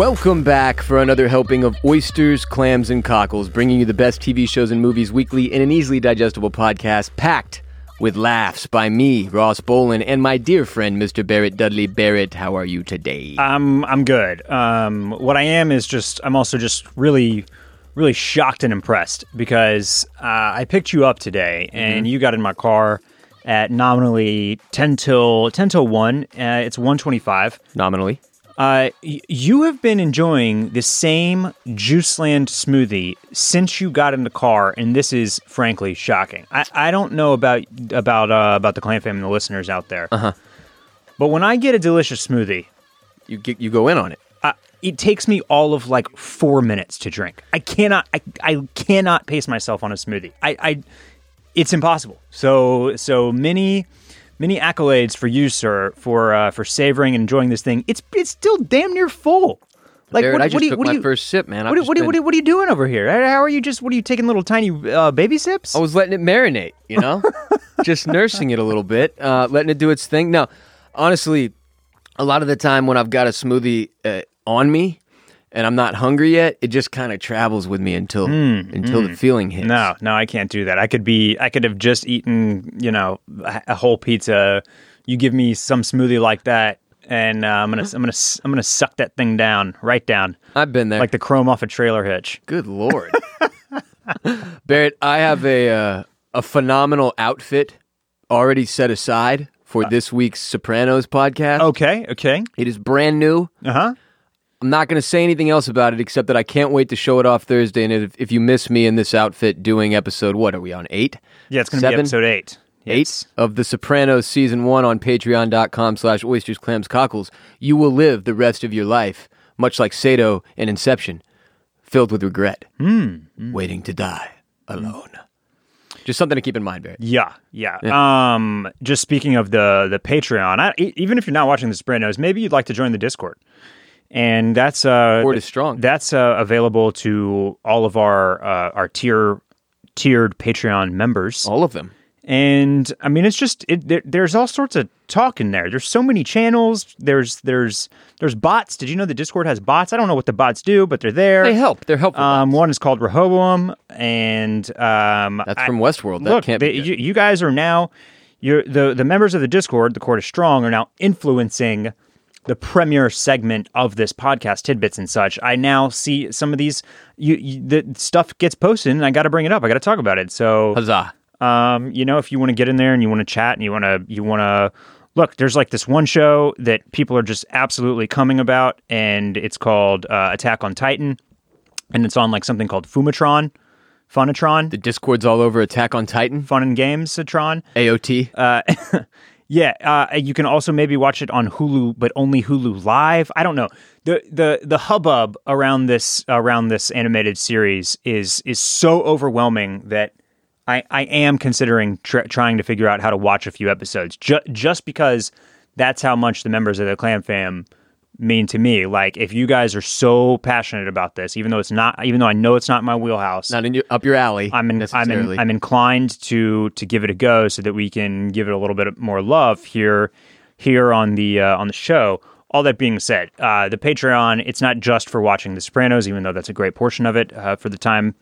Welcome back for another helping of oysters, clams, and cockles, bringing you the best TV shows and movies weekly in an easily digestible podcast packed with laughs by me, Ross Bolen, and my dear friend, Mr. Barrett Dudley Barrett. How are you today? I'm I'm good. Um, what I am is just I'm also just really really shocked and impressed because uh, I picked you up today and you got in my car at nominally 10 till 10 till 1 uh, it's 125 Nominally. Uh, y- you have been enjoying the same Juiceland smoothie since you got in the car, and this is frankly shocking. I, I don't know about about uh, about the Clam Fam and the listeners out there, uh-huh. but when I get a delicious smoothie, You get, you go in on it. uh, it takes me all of like four minutes to drink. I cannot, I, I cannot pace myself on a smoothie. I, I, it's impossible. So, so many, many accolades for you, sir, for uh, for savoring and enjoying this thing. It's it's still damn near full. Like Barrett, what, I what just do you, took what do my you, first sip, man. I've What, what, been- what, what are you doing over here? How are you just? What are you taking little tiny uh, baby sips? I was letting it marinate, you know, just nursing it a little bit, uh, letting it do its thing. Now, honestly, a lot of the time when I've got a smoothie uh, on me and I'm not hungry yet, it just kind of travels with me until until the feeling hits. No, no, I can't do that. I could be, I could have just eaten, you know, a, whole pizza. You give me some smoothie like that, and uh, I'm gonna, I'm gonna, s- I'm gonna suck that thing down, right down, I've been there. like the chrome off a trailer hitch. Good lord, Barrett, I have a uh, a phenomenal outfit already set aside for this week's Sopranos podcast. Okay, okay, It is brand new. uh huh. I'm not going to say anything else about it except that I can't wait to show it off Thursday. And if, if you miss me in this outfit doing episode, what are we on? Eight? Yeah, it's gonna be episode eight. Eight of The Sopranos season one on patreon.com slash oysters, clams, cockles. You will live the rest of your life, much like Saito in Inception, filled with regret, hmm, hmm. waiting to die hmm. alone. Just something to keep in mind, Barrett. Yeah, yeah. Um, just speaking of the the Patreon, I, even if you're not watching the Sopranos, maybe you'd like to join the Discord, and that's uh, Discord is strong. That's uh, available to all of our uh, our tier tiered Patreon members. All of them. And I mean, it's just it, there, there's all sorts of talk in there. There's so many channels. There's there's there's bots. Did you know the Discord has bots? I don't know what the bots do, but they're there. They help. They're helpful. Um, one is called Rehoboam, and um, That's I- from Westworld. That look, can't they, be. you, you guys are now you're the the members of the Discord, the Court is Strong, are now influencing the premier segment of this podcast, tidbits and such. I now see some of these. You, you the stuff gets posted, and I got to bring it up. I got to talk about it. So Huzzah. um, you know, if you want to get in there and you want to chat and you want to, you want to look, there's like this one show that people are just absolutely coming about, and it's called uh, Attack on Titan, and it's on like something called Fumatron, Funatron, The Discord's all over Attack on Titan. Fun and Games Tron. AOT. Uh, yeah, uh, you can also maybe watch it on Hulu, but only Hulu Live. I don't know. the the The hubbub around this around this animated series is is so overwhelming that I I am considering tr- trying to figure out how to watch a few episodes ju- just because that's how much the members of the Clam Fam mean to me. Like, if you guys are so passionate about this, even though it's not, even though I know it's not my wheelhouse, Not in your, up your alley. I'm in, I'm in, I'm inclined to to give it a go so that we can give it a little bit more love here here on the uh, on the show. All that being said, uh, the Patreon it's not just for watching The Sopranos, even though that's a great portion of it uh, for the time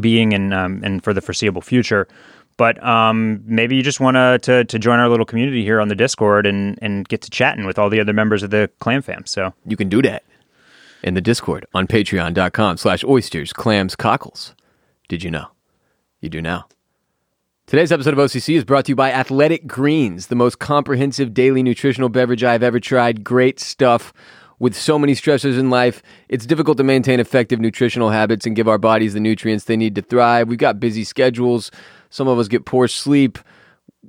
being and um, and for the foreseeable future. But um, maybe you just want to to join our little community here on the Discord and and get to chatting with all the other members of the Clam Fam. So you can do that in the Discord on patreon.com slash oysters, clams, cockles. Did you know? You do now. Today's episode of OCC is brought to you by Athletic Greens, the most comprehensive daily nutritional beverage I've ever tried. Great stuff. With so many stressors in life, it's difficult to maintain effective nutritional habits and give our bodies the nutrients they need to thrive. We've got busy schedules. Some of us get poor sleep.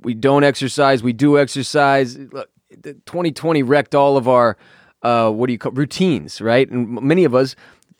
We don't exercise. We do exercise. Look, 2020 wrecked all of our uh, what do you call routines, right? And many of us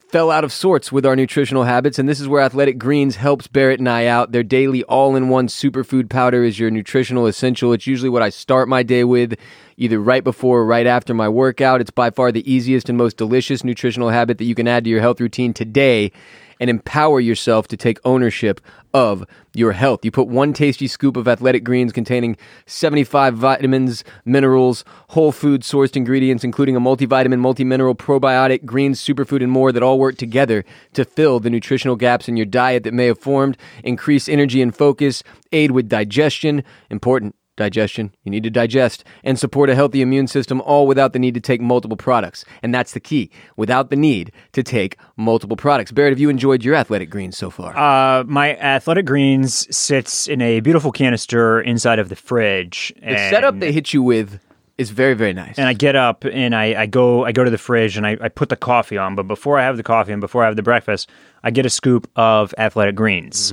fell out of sorts with our nutritional habits, and this is where Athletic Greens helps Barrett and I out. Their daily all-in-one superfood powder is your nutritional essential. It's usually what I start my day with, either right before or right after my workout. It's by far the easiest and most delicious nutritional habit that you can add to your health routine today. And empower yourself to take ownership of your health. You put one tasty scoop of athletic greens containing 75 vitamins, minerals, whole food sourced ingredients, including a multivitamin, multi-mineral, probiotic, greens, superfood, and more that all work together to fill the nutritional gaps in your diet that may have formed, increase energy and focus, aid with digestion, important digestion, you need to digest, and support a healthy immune system, all without the need to take multiple products. And that's the key, without the need to take multiple products. Barrett, have you enjoyed your athletic greens so far? Uh, my athletic greens sits in a beautiful canister inside of the fridge. the setup they hit you with is very, very nice. and I get up and I, I go I go to the fridge and I, I put the coffee on. But before I have the coffee and before I have the breakfast, I get a scoop of athletic greens.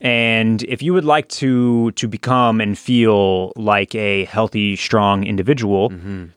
And if you would like to to become and feel like a healthy, strong individual,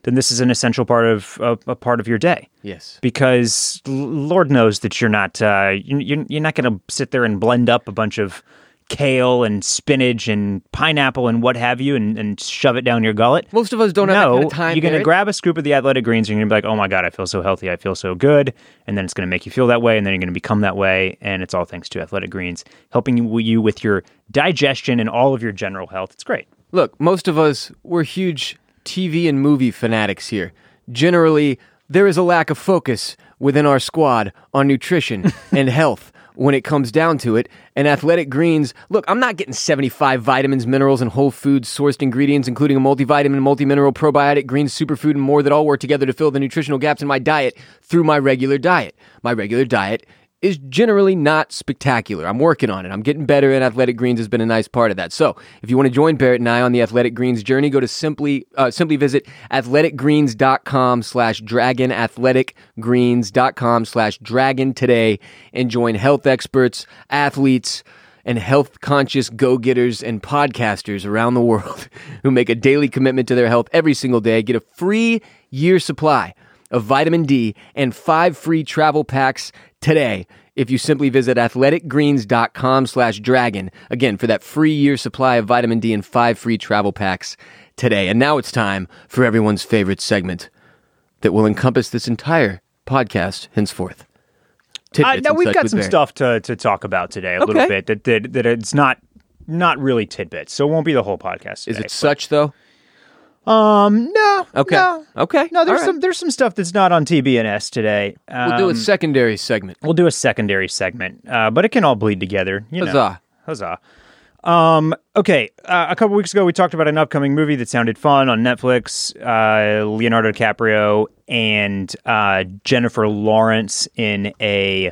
then this is an essential part of a, a part of your day. yes. Because Lord knows that you're not uh, you- you're, you're not going to sit there and blend up a bunch of kale and spinach and pineapple and what have you and, and shove it down your gullet Most of us don't have that kind of time. you're going to grab a scoop of the athletic greens and you're going to be like, oh my God, I feel so healthy. I feel so good. And then it's going to make you feel that way. And then you're going to become that way. And it's all thanks to athletic greens, helping you, you with your digestion and all of your general health. It's great. Look, most of us, we're huge TV and movie fanatics here. Generally, there is a lack of focus within our squad on nutrition and health when it comes down to it. And athletic greens, look, I'm not getting 75 vitamins, minerals, and whole food sourced ingredients, including a multivitamin, multi-mineral, probiotic, green superfood, and more that all work together to fill the nutritional gaps in my diet through my regular diet. My regular diet is generally not spectacular. I'm working on it. I'm getting better, and Athletic Greens has been a nice part of that. So, if you want to join Barrett and I on the Athletic Greens journey, go to simply uh, simply visit athleticgreens.com slash dragon, athleticgreens.com slash dragon today, and join health experts, athletes, and health conscious go getters and podcasters around the world who make a daily commitment to their health every single day. Get a free year supply of vitamin D and five free travel packs today if you simply visit athleticgreens.com slash dragon again for that free year supply of vitamin D and five free travel packs today. And now it's time for everyone's favorite segment that will encompass this entire podcast henceforth. Uh, now we've got some stuff to, to talk about today a little bit that, that, that it's not not really tidbits. So it won't be the whole podcast. Is today. it such though? Um, no. Okay. No. Okay. No, there's All right. some there's some stuff that's not on TBNS today. We'll do a Um, secondary segment. We'll do a secondary segment, uh, but it can all bleed together. You know. Huzzah. Huzzah. Um, okay, uh, a couple weeks ago, we talked about an upcoming movie that sounded fun on Netflix. Uh, Leonardo DiCaprio and uh, Jennifer Lawrence in a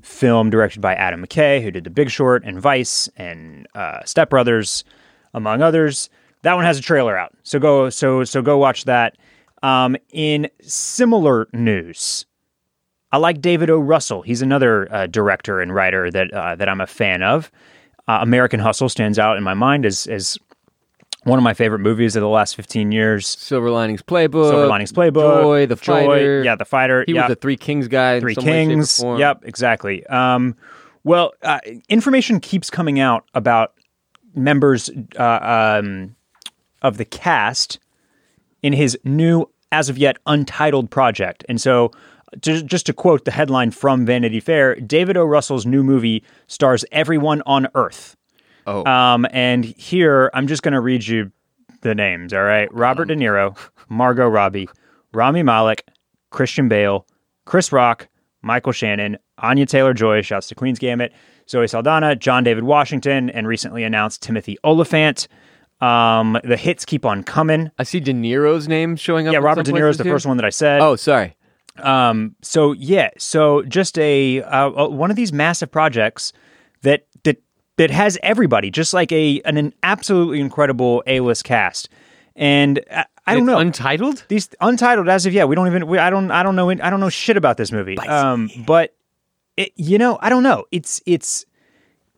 film directed by Adam McKay, who did The Big Short and Vice and uh, Step Brothers, among others. That one has a trailer out, so go so so go watch that. Um, in similar news, I like David O. Russell. He's another uh, director and writer that uh, that I'm a fan of. Uh, American Hustle stands out in my mind as as one of my favorite movies of the last 15 years. Silver Linings Playbook. Silver Linings Playbook, Joy, the fighter. yeah, the fighter, He yeah, was the Three Kings guy. in Three some way, shape, or Kings, form. yep, exactly. Um, well, uh, information keeps coming out about members uh, um, of the cast in his new, as of yet untitled project. And so, to, just to quote the headline from Vanity Fair, David O. Russell's new movie stars everyone on Earth. Oh. Um, and here, I'm just going to read you the names, all right? Robert De Niro, Margot Robbie, Rami Malek, Christian Bale, Chris Rock, Michael Shannon, Anya Taylor Joy, shouts to Queen's Gambit, Zoe Saldana, John David Washington, and recently announced Timothy Olyphant. Um, the hits keep on coming. I see De Niro's name showing up. Yeah, Robert De some Niro is the first one that I said. Oh, sorry. Um, so yeah, so just a uh, uh, one of these massive projects that that that has everybody, just like a an, an absolutely incredible A list cast, and I, I don't know Untitled? these untitled as of yet. We don't even. We, I don't. I don't know. I don't know shit about this movie. Um, but it, you know, I don't know. It's it's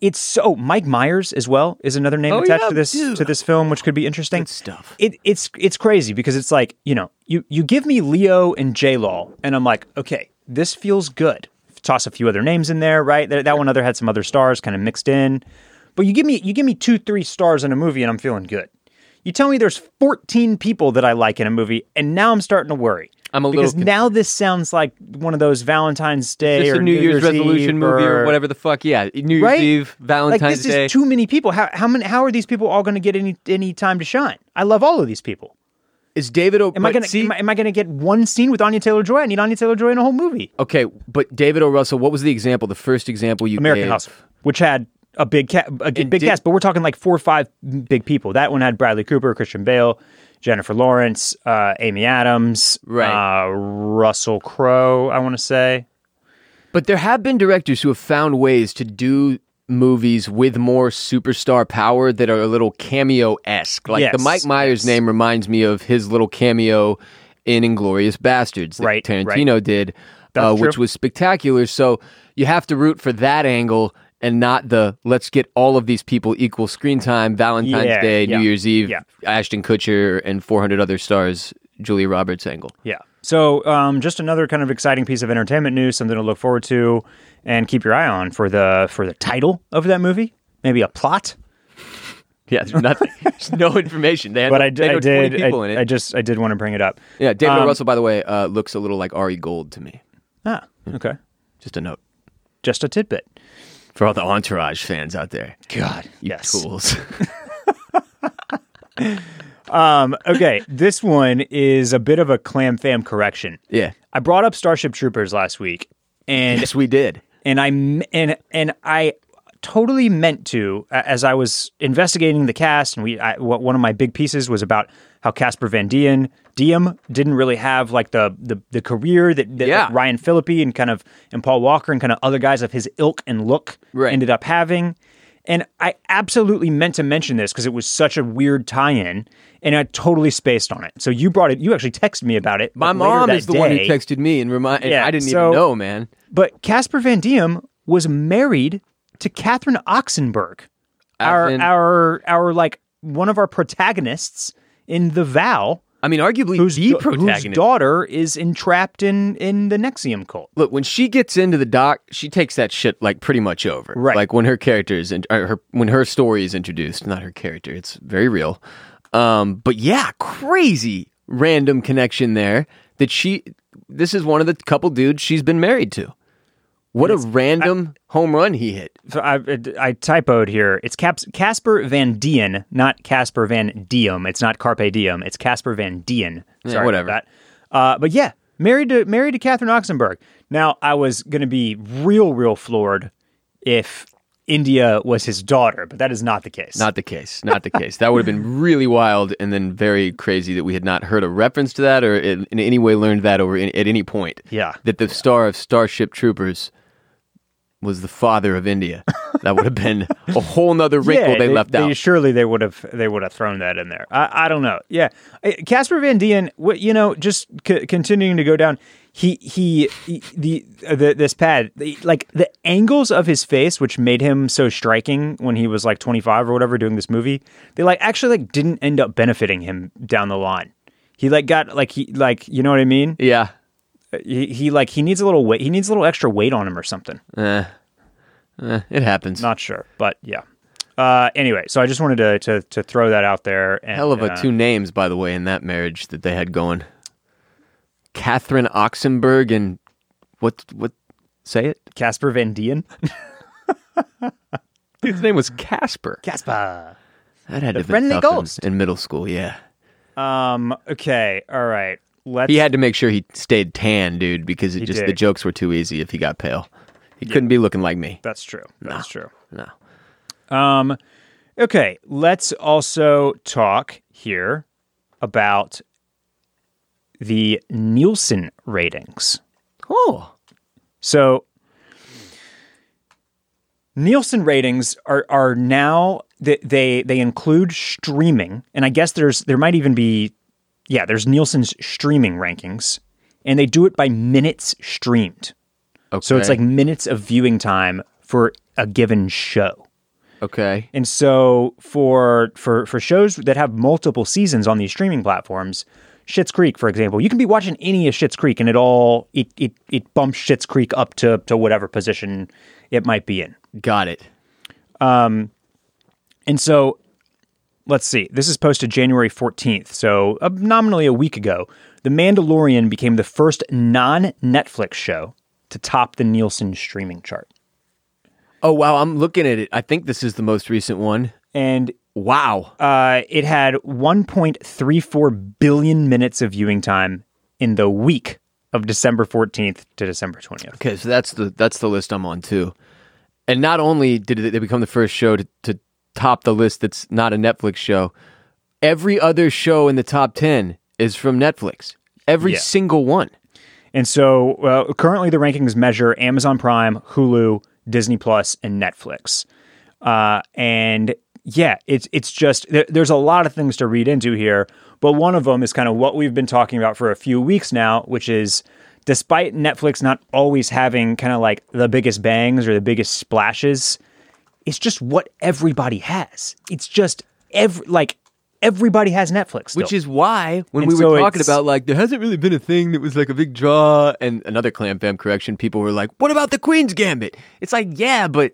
it's so oh, Mike Myers as well is another name Oh, attached yeah, to this dude. to this film, which could be interesting Good stuff. it, it's it's crazy because it's like you know you you give me Leo and J Law and I'm like okay this feels good. Toss a few other names in there, right? That, that one other had some other stars kind of mixed in, but you give me you give me two three stars in a movie and I'm feeling good. You tell me there's 14 people that I like in a movie, and now I'm starting to worry. I'm a little because now this sounds like one of those Valentine's Day or a New Year's, resolution Eve movie or, or whatever the fuck. Yeah, New Year's Right? Eve, Like Valentine's this Day. is too many people. How how many? How are these people all going to get any any time to shine? I love all of these people. is David? O- Am I gonna see- am I, am I gonna get one scene with Anya Taylor Joy? I need Anya Taylor Joy in a whole movie. Okay, but David O. Russell, what was the example? The first example you American gave? Hustle, which had a big ca- a g- And big did- cast, but we're talking like four or five big people. That one had Bradley Cooper, Christian Bale, Jennifer Lawrence, uh, Amy Adams, Right. Uh, Russell Crowe. I want to say. But there have been directors who have found ways to do movies with more superstar power that are a little cameo esque. Like the Mike Myers yes. name reminds me of his little cameo in Inglourious Basterds that Right, Tarantino did, uh, which was spectacular. So you have to root for that angle and not the let's get all of these people equal screen time, Valentine's Yeah, Day, yeah, New Year's Eve, yeah. Ashton Kutcher, and 400 other stars, Julia Roberts angle. Yeah. So, um, just another kind of exciting piece of entertainment news, something to look forward to, and keep your eye on for the for the title of that movie. Maybe a plot. Yeah, there's nothing. there's no information. They had, But I, they I had 20 did. people I, in it. I just I did want to bring it up. Yeah, David Um, Russell, by the way, uh, looks a little like Ari Gold to me. Ah, okay. Just a note Just a tidbit. For all the Entourage fans out there. God. Yes. Tools. Um, okay. this one is a bit of a clam fam correction. yeah. I brought up Starship Troopers last week, and Yes, we did. and I and and I totally meant to as I was investigating the cast, and we I, one of my big pieces was about how Casper Van Dien Diem didn't really have like the the, the career that, that Yeah. Ryan Phillippe and kind of and Paul Walker and kind of other guys of his ilk and look Right. ended up having. And I absolutely meant to mention this because it was such a weird tie-in, and I totally spaced on it. So you brought it. You actually texted me about it. My like, mom is the one who texted me and reminded. Yeah, I didn't so- even know, man. But Casper Van Diem was married to Catherine Oxenberg, our our our like one of our protagonists in The Vow, I mean, arguably whose, the whose protagonist. daughter is entrapped in in the NXIVM cult. Look, when she gets into the doc, she takes that shit like pretty much over. Right. Like when her character is, in, or her when her story is introduced, not her character. It's very real. Um, but yeah, crazy random connection there. That she, this is one of the couple dudes she's been married to. What a random home run he hit. So I I typoed here. It's Caps, Casper Van Dien, not Casper Van Diem. It's not Carpe Diem. It's Casper Van Dien. Sorry whatever. About that. Uh, but yeah, married to married to Catherine Oxenberg. Now I was going to be real real floored if India was his daughter, but that is not the case. Not the case. Not the case. That would have been really wild and then very crazy that we had not heard a reference to that or in, in any way learned that over in, at any point. Yeah. That the star of Starship Troopers was the father of India. That would have been a whole nother wrinkle yeah, they, left they- out. Surely they would have they would have thrown that in there. I, I don't know. Yeah, Uh, Casper Van Dien. what- You know, just c- continuing to go down. He he, he the, uh, the this pad the, like the angles of his face, which made him so striking when he was like twenty five or whatever doing this movie. They like actually like didn't end up benefiting him down the line. He like got like he like you know what I mean. yeah. He, he like he needs a little weight. He needs a little extra weight on him or something. Eh. Eh, it happens. Not sure, but yeah. Uh, anyway, so I just wanted to to, to throw that out there. And, Hell of a uh, two names, by the way, in that marriage that they had going. Catherine Oxenberg and what? What? Say it. Casper Van Dien. His name was Casper. Casper. That had to have been friendly ghost. in middle school. Yeah. Um. Okay. All right. Let's. He had to make sure he stayed tan, dude, because it just the jokes were too easy if he got pale. He couldn't be looking like me. That's true. That's true. No. Um. Okay. Let's also talk here about the Nielsen ratings. Oh. So Nielsen ratings are are now they they, they include streaming, and I guess there's there might even be yeah there's Nielsen's streaming rankings, and they do it by minutes streamed. Okay. So it's like minutes of viewing time for a given show. okay. And so for for for shows that have multiple seasons on these streaming platforms, Schitt's Creek, for example, you can be watching any of Schitt's Creek, and it all it it it bumps Schitt's Creek up to to whatever position it might be in. Got it. Um, and so let's see. This is posted January 14th, so uh, nominally a week ago. The Mandalorian became the first non Netflix show to top the Nielsen streaming chart. Oh wow, I'm looking at it. I think this is the most recent one. And Wow. uh, it had 1.34 billion minutes of viewing time in the week of December 14th to December 20th. Okay, so that's the that's the list I'm on too. And not only did they become the first show to, to top the list that's not a Netflix show, every other show in the top ten is from Netflix. Every Yeah. single one. And so uh, currently the rankings measure Amazon Prime, Hulu, Disney Plus, and Netflix. Uh, and yeah, it's it's just there, there's a lot of things to read into here, but one of them is kind of what we've been talking about for a few weeks now, which is despite Netflix not always having kind of like the biggest bangs or the biggest splashes, it's just what everybody has. It's just every like everybody has Netflix, still. Which is why when And we so were talking about like there hasn't really been a thing that was like a big draw and another clam fam correction, people were like, What about the Queen's Gambit? It's like, yeah, but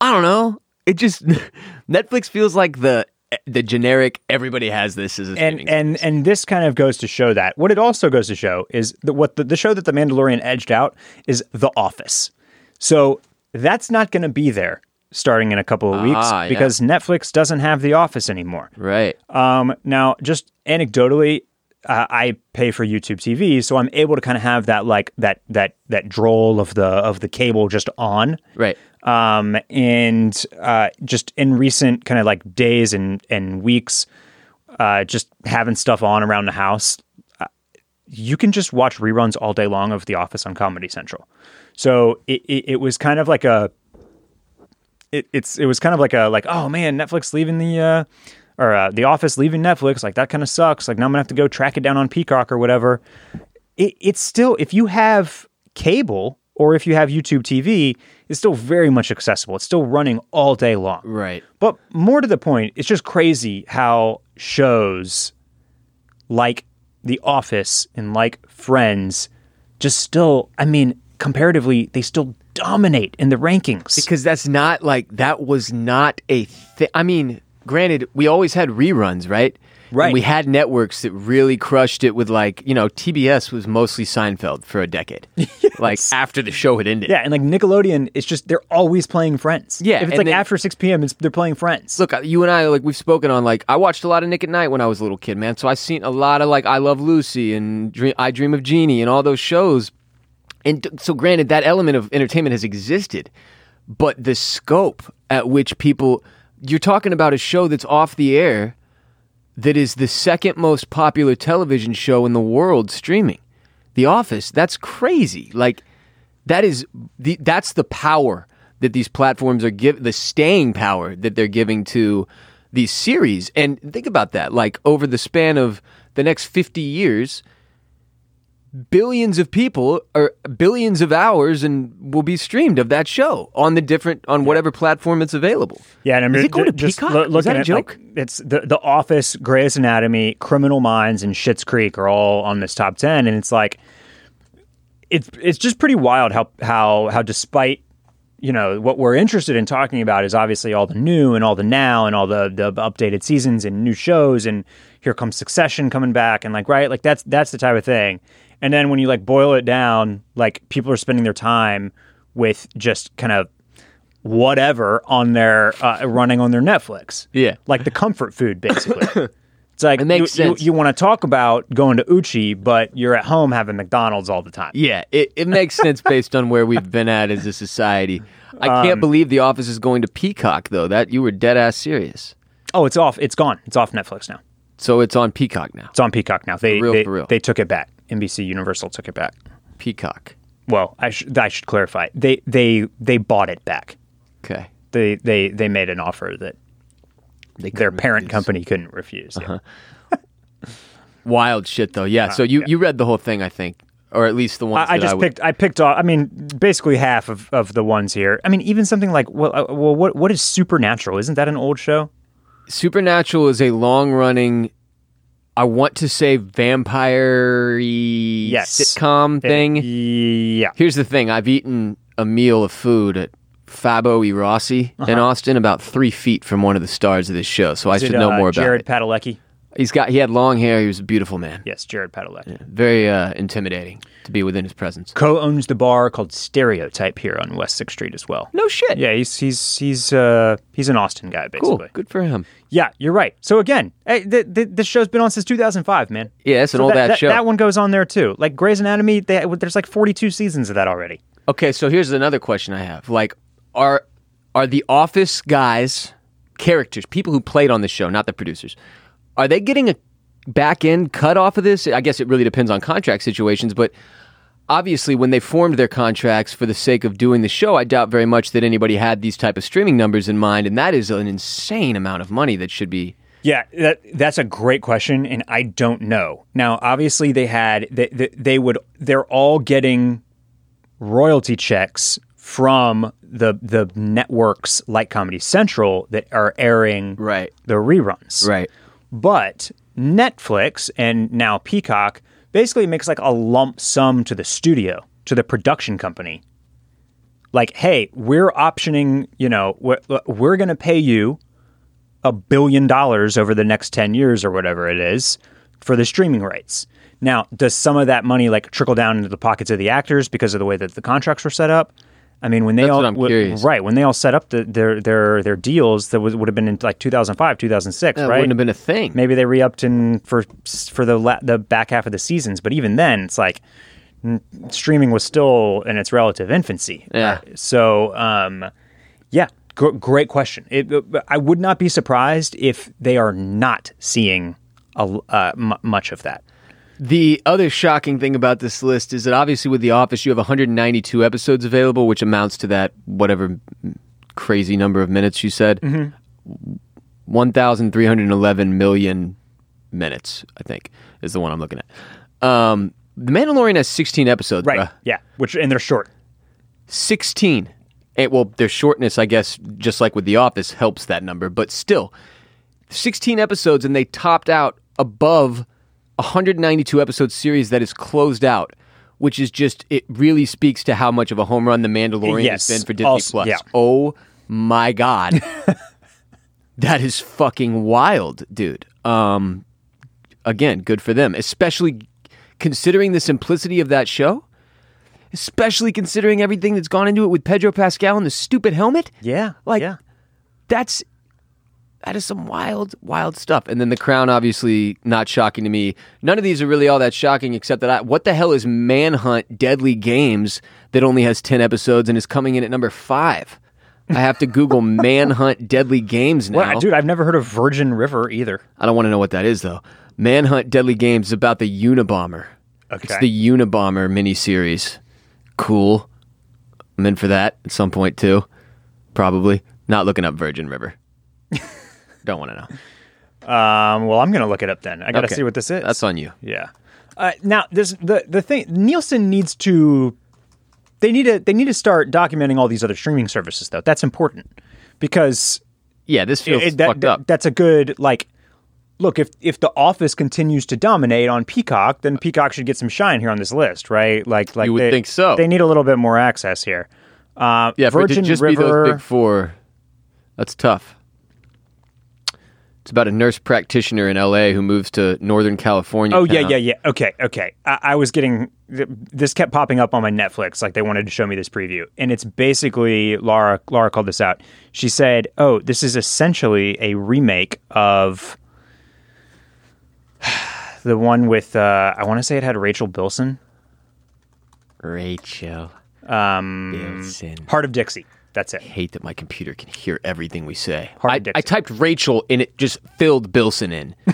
I don't know. It just Netflix feels like the the generic everybody has this a and and and this kind of goes to show that. What it also goes to show is that what the, the show that the Mandalorian edged out is The Office. So that's not going to be there starting in a couple of weeks Ah, yeah. because Netflix doesn't have The Office anymore. Right. Um, now, just anecdotally, uh, I pay for YouTube TV, so I'm able to kind of have that like that that that droll of the of the cable just on. Right. Um, and uh, just in recent kind of like days and and weeks, uh, just having stuff on around the house, uh, you can just watch reruns all day long of The Office on Comedy Central. So it it, it was kind of like a it, it's it was kind of like a like oh man Netflix leaving the uh, or uh, The Office leaving Netflix like that kind of sucks like now I'm gonna have to go track it down on Peacock or whatever. It, it's still if you have cable or if you have YouTube TV, it's still very much accessible. It's still running all day long. Right. But more to the point, it's just crazy how shows like The Office and like Friends just still, I mean, comparatively, they still dominate in the rankings. Because that's not like that was not a thing. I mean, granted, we always had reruns, right? Right. And we had networks that really crushed it with like, you know, TBS was mostly Seinfeld for a decade. Like after the show had ended. yeah, and like Nickelodeon, it's just they're always playing Friends. Yeah, if it's like then- after six p.m., it's, they're playing Friends. Look, you and I like we've spoken on like I watched a lot of Nick at Night when I was a little kid, man. So I've seen a lot of like I Love Lucy and Dream, I Dream of Jeannie and all those shows. And so, granted, that element of entertainment has existed, but the scope at which people you're talking about a show that's off the air that is the second most popular television show in the world streaming. The Office, that's crazy. Like that is the that's the power that these platforms are giving, the staying power that they're giving to these series. And think about that. Like over the span of the next 50 years, billions of people or billions of hours and will be streamed of that show on the different on whatever platform it's available. Yeah, and I mean, Is it going to just Peacock? Is looking that a at joke? like it's the the Office, Grey's Anatomy, Criminal Minds, and Schitt's Creek are all on this top ten, and it's like it's it's just pretty wild how how how despite you know what we're interested in talking about is obviously all the new and all the now and all the the updated seasons and new shows and here comes Succession coming back and like right like that's that's the type of thing. And then when you like boil it down, like people are spending their time with just kind of whatever on their uh, running on their Netflix. Yeah. like the comfort food basically. It's like It makes you, you- sense. You, want to talk about going to Uchi, but you're at home having McDonald's all the time. Yeah, it, it makes sense based on where we've been at as a society. I can't believe The Office is going to Peacock though. That you were dead ass serious. Oh, it's off. It's gone. It's off Netflix now. So it's on Peacock now. It's on Peacock now. They For real, they, for real. they took it back. NBC Universal took it back. Peacock. Well, I should I should clarify. They they they bought it back. Okay. They they they made an offer that their parent refuse. company couldn't refuse. Yeah. Wild shit though. Yeah. So you you read the whole thing, I think, or at least the ones I, I just would- picked. I picked off. I mean, basically half of, of the ones here. I mean, even something like well, uh, well, what what is Supernatural? Isn't that an old show? Supernatural is a long running. I want to say vampire yes. sitcom thing. Uh, yeah. Here's the thing: I've eaten a meal of food at Fabo E. Rossi in Austin, about three feet from one of the stars of this show. So I should it, know uh, more about Jared it. Padalecki. He's got he had long hair. He was a beautiful man. Yes, Jared Padalecki. Very uh, intimidating to be within his presence. Co-owns the bar called Stereotype here on West Sixth Street as well. No shit. Yeah, he's he's he's uh he's an Austin guy Cool. basically. Good for him. Yeah, you're right. So again, hey, th- th- this show's been on since 2005, man. Yeah, it's an So old that, ass show. That one goes on there too. Like Grey's Anatomy, they, there's like 42 seasons of that already. Okay, so here's another question I have. Like, are are the Office guys characters, people who played on the show, not the producers, are they getting a back end cut off of this? I guess it really depends on contract situations, but obviously when they formed their contracts for the sake of doing the show, I doubt very much that anybody had these type of streaming numbers in mind, and that is an insane amount of money that should be Yeah, that that's a great question, and I don't know. Now, obviously, they had they, they, they would they're all getting royalty checks from the the networks like Comedy Central that are airing Right. the reruns. right. But Netflix and now Peacock basically makes like a lump sum to the studio, to the production company. Like, hey, we're optioning, you know, we're, we're going to pay you a billion dollars over the next 10 years or whatever it is for the streaming rights. Now, does some of that money like trickle down into the pockets of the actors because of the way that the contracts were set up? I mean, when they That's all w- right when they all set up the, their their their deals, that was, would have been in like 2005, 2006, That right? wouldn't have been a thing. maybe they re-upped in for for the la- the back half of the seasons but even then it's like n- streaming was still in its relative infancy Yeah. Uh, so um yeah gr- great question it, i would not be surprised if they are not seeing a, uh, m- much of that The other shocking thing about this list is that obviously with The Office, you have 192 episodes available, which amounts to that whatever crazy number of minutes you said. Mm-hmm. 1,311 million minutes, I think, is the one I'm looking at. Um, the Mandalorian has 16 episodes, right bruh. yeah which and they're short 16. And, well, their shortness, I guess, just like with The Office, helps that number. But still, 16 episodes, and they topped out above 192 episode series that is closed out, which is just, it really speaks to how much of a home run The Mandalorian Yes. has been for Disney Also- Plus. yeah. Oh my God. that is fucking wild, dude. Um, again, good for them, especially considering the simplicity of that show. Especially considering everything that's gone into it with Pedro Pascal and the stupid helmet. yeah Like- yeah That's that is some wild, wild stuff. And then the crown, obviously, not shocking to me. None of these are really all that shocking, except that I, what the hell is Manhunt Deadly Games that only has ten episodes and is coming in at number five? I have to Google Manhunt Deadly Games now. well, dude i've never heard of virgin river either I don't want to know what that is though. Manhunt Deadly Games is about the Unabomber. Okay. It's the Unabomber miniseries. Cool. I'm in for that at some point too. Probably. Not looking up Virgin River. don't want to know. um well i'm gonna look it up then i gotta Okay. see what this is That's on you. Yeah. Uh, now, this the the thing Nielsen needs to they need to they need to start documenting all these other streaming services though. That's important because Yeah, this feels it- that, fucked that- up. that's a good like look if if the office continues to dominate on Peacock, then Peacock should get some shine here on this list, right? Like like You would they- think so. They need a little bit more access here. Uh, yeah, for it to Virgin just River. be those big four. That's tough. It's about a nurse practitioner in LA who moves to Northern California. Oh yeah, yeah, yeah. Okay, okay. I, I was getting this kept popping up on my Netflix, like they wanted to show me this preview, and it's basically Laura. Laura called this out. She said, "Oh, this is essentially a remake of the one with uh, I want to say it had Rachel Bilson, Rachel um, Bilson. Hart of Dixie. That's it. I hate that my computer can hear everything we say. I. I typed Rachel and it just filled Bilson in.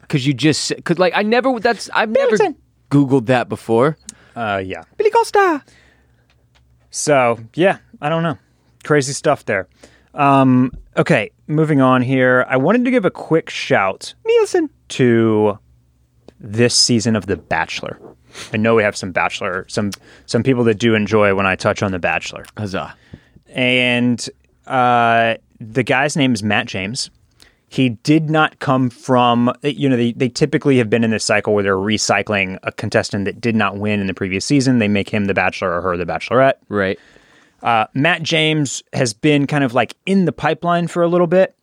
Because you just because like I never that's I've never Bilson. googled that before. Uh, yeah. Billy Costa. So yeah, I don't know. Crazy stuff there. Um, okay, moving on here. I wanted to give a quick shout Nielsen. to this season of The Bachelor. I know we have some Bachelor, some some people that do enjoy when I touch on The Bachelor, Huzzah. And uh, the guy's name is Matt James. He did not come from, you know, they, they typically have been in this cycle where they're recycling a contestant that did not win in the previous season. They make him the Bachelor or her the Bachelorette. Right. Uh, Matt James has been kind of like in the pipeline for a little bit.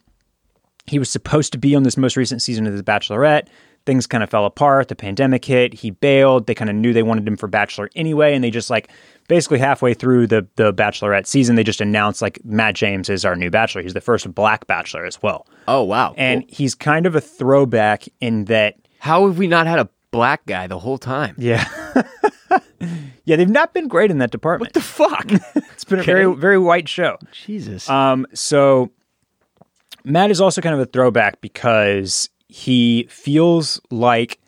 He was supposed to be on this most recent season of The Bachelorette. Things kind of fell apart. The pandemic hit. He bailed. They kind of knew they wanted him for Bachelor anyway, and they just like basically halfway through the the Bachelorette season, they just announced like Matt James is our new Bachelor. He's the first Black Bachelor as well, Oh wow. and he's kind of a throwback in that how have we not had a black guy the whole time? yeah. yeah, they've not been great in that department. What the fuck. It's been a very, very white show. Jesus. Um, so Matt is also kind of a throwback because he feels like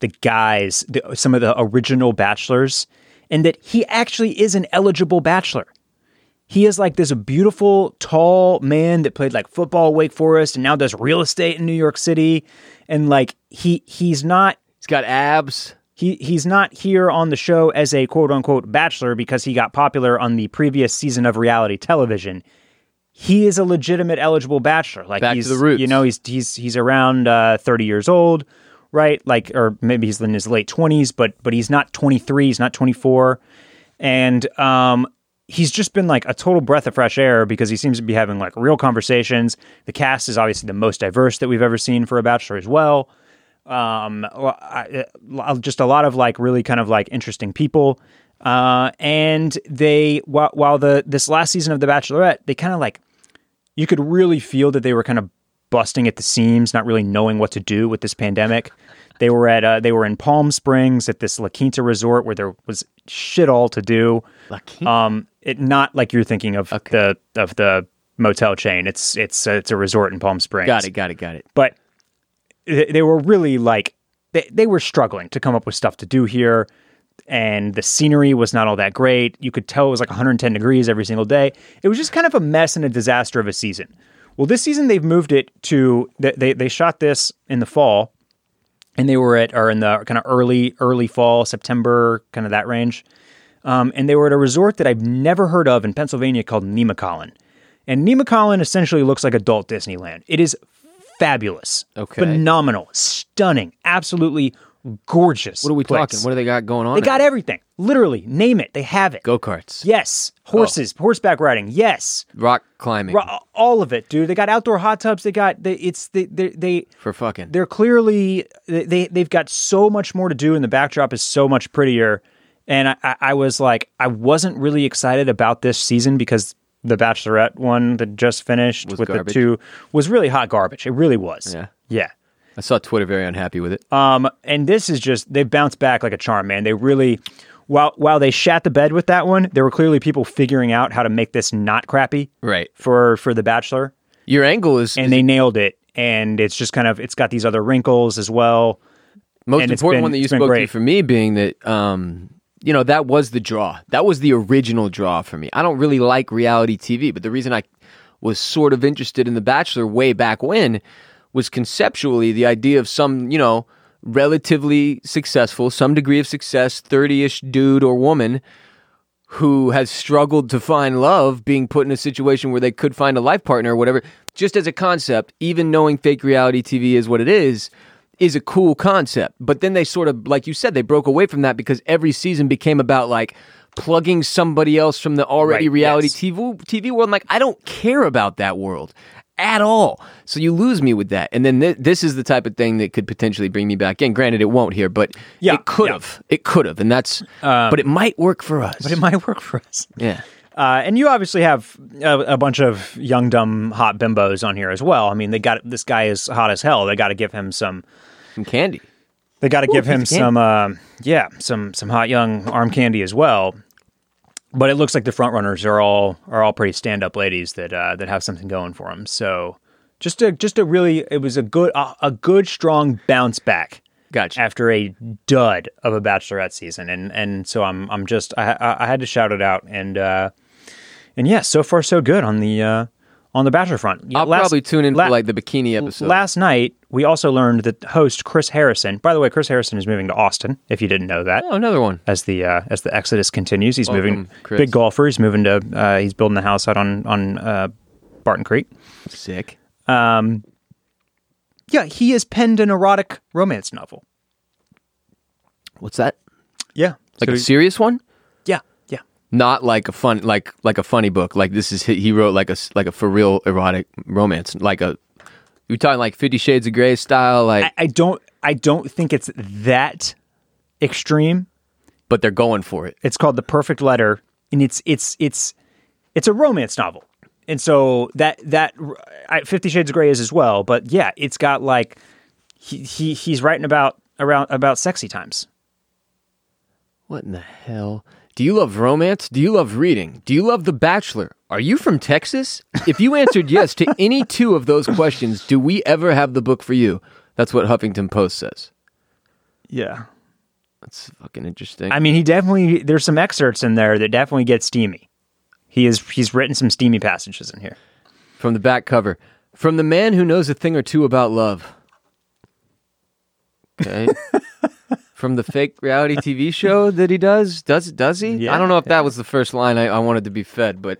the guys, the, some of the original bachelors, and that he actually is an eligible bachelor. He is like this beautiful, tall man that played like football, Wake Forest, and now does real estate in New York City. And like he he's not He's got abs. he he's not here on the show as a quote unquote bachelor because he got popular on the previous season of reality television. He is a legitimate eligible bachelor. Like Back to he's the roots. you know he's he's he's around uh, thirty years old, right? Like or maybe he's in his late twenties, but but he's not twenty three. He's not twenty four, and um. He's just been like a total breath of fresh air because he seems to be having like real conversations. The cast is obviously the most diverse that we've ever seen for a bachelor as well um I- just a lot of like really kind of like interesting people uh and they while, while the this last season of the bachelorette they kind of like you could really feel that they were kind of busting at the seams not really knowing what to do with this pandemic. They were at uh, they were in palm springs at this la quinta resort where there was shit all to do. Um it not like you're thinking of the of the motel chain. It's it's uh, it's a resort in palm springs. Got it. Got it. Got it. but they, they were really like they, they were struggling to come up with stuff to do here and the scenery was not all that great. You could tell it was like 110 degrees every single day. It was just kind of a mess and a disaster of a season well this season they've moved it to they, they, they shot this in the fall and they were at or in the kind of early early fall september kind of that range. Um, and they were at a resort that i've never heard of in pennsylvania called nemacolin. And nemacolin essentially looks like adult disneyland. It is fabulous Okay. phenomenal stunning absolutely gorgeous What are we place. talking? What do they got going on? they got everything. Literally name it. They have it. Go karts. yes oh. horses. Horseback riding. Yes. Rock climbing. Ro- all of it dude. They got outdoor hot tubs. They got they, it's they, they, they for fucking. they're clearly they they've got so much more to do and the backdrop is so much prettier. And I, I- I was like i wasn't really excited about this season because the bachelorette one that just finished Was with garbage. the two was really hot garbage. It really was. Yeah. yeah I saw Twitter very unhappy with it. um, and this is just they bounced back like a charm, man. They really, while while they shat the bed with that one, there were clearly people figuring out how to make this not crappy right. for for the Bachelor, Your angle is, and they nailed it. And it's just kind of it's got these other wrinkles as well. most and important been- one that you spoke to for me being that um you know that was the draw that was the original draw for me i don't really like reality tv but the reason i was sort of interested in the bachelor way back when was conceptually the idea of some you know relatively successful some degree of success 30ish dude or woman who has struggled to find love being put in a situation where they could find a life partner or whatever. Just as a concept even knowing fake reality tv is what it is is a cool concept. But then they sort of like you said they broke away from that because every season became about like plugging somebody else from the already Right, reality yes. TV, TV world. I'm like i don't care about that world at all so you lose me with that and then th- this is the type of thing that could potentially bring me back in granted it won't here but Yeah, it could yeah. have it could have and that's but it might work for us But it might work for us. yeah Uh, and you obviously have a, a bunch of young, dumb, hot bimbos on here as well. I mean, they got this guy is hot as hell. They got to give him some. some candy They got to give him piece of candy. some, uh, yeah, some some hot young arm candy as well. But it looks like the front runners are all are all pretty stand up ladies that uh, that have something going for them. So just a just a really it was a good a, a good strong bounce back gotcha. after a dud of a bachelorette season, and and so I'm I'm just I I, I had to shout it out, and uh, and yeah, so far so good on the uh, on the bachelor front. You know, I'll last- probably tune in la- for like the bikini episode. Last night, we also learned that host Chris Harrison. By the way, Chris Harrison is moving to Austin. If you didn't know that, oh, another one. as the uh, as the exodus continues, he's moving. Chris. Big golfer. He's moving to. Uh, he's building a house out on on uh, Barton Creek. Sick. Um, Yeah, he has penned an erotic romance novel. What's that? Yeah, Like So a serious one? Not like a fun like like a funny book. Like this is he wrote like a like a for real erotic romance, like a. You're talking like Fifty Shades of Grey style, like, I, I don't I don't think it's that extreme. but they're going for it. It's called The Perfect Letter, and it's it's it's it's a romance novel. And so that that I, Fifty Shades of Grey is as well, but yeah, it's got like he, he he's writing about around about sexy times. What in the hell? Do you love romance? Do you love reading? Do you love The Bachelor? Are you from Texas? If you answered yes to any two of those questions, do we ever have the book for you? That's what Huffington Post says. Yeah. That's fucking interesting. I mean, he definitely there's some excerpts in there that definitely get steamy. He is he's written some steamy passages in here. From the back cover. From the man who knows a thing or two about love. Okay. From the fake reality TV show that he does. Does does he? Yeah. I don't know if that was the first line I, I wanted to be fed, but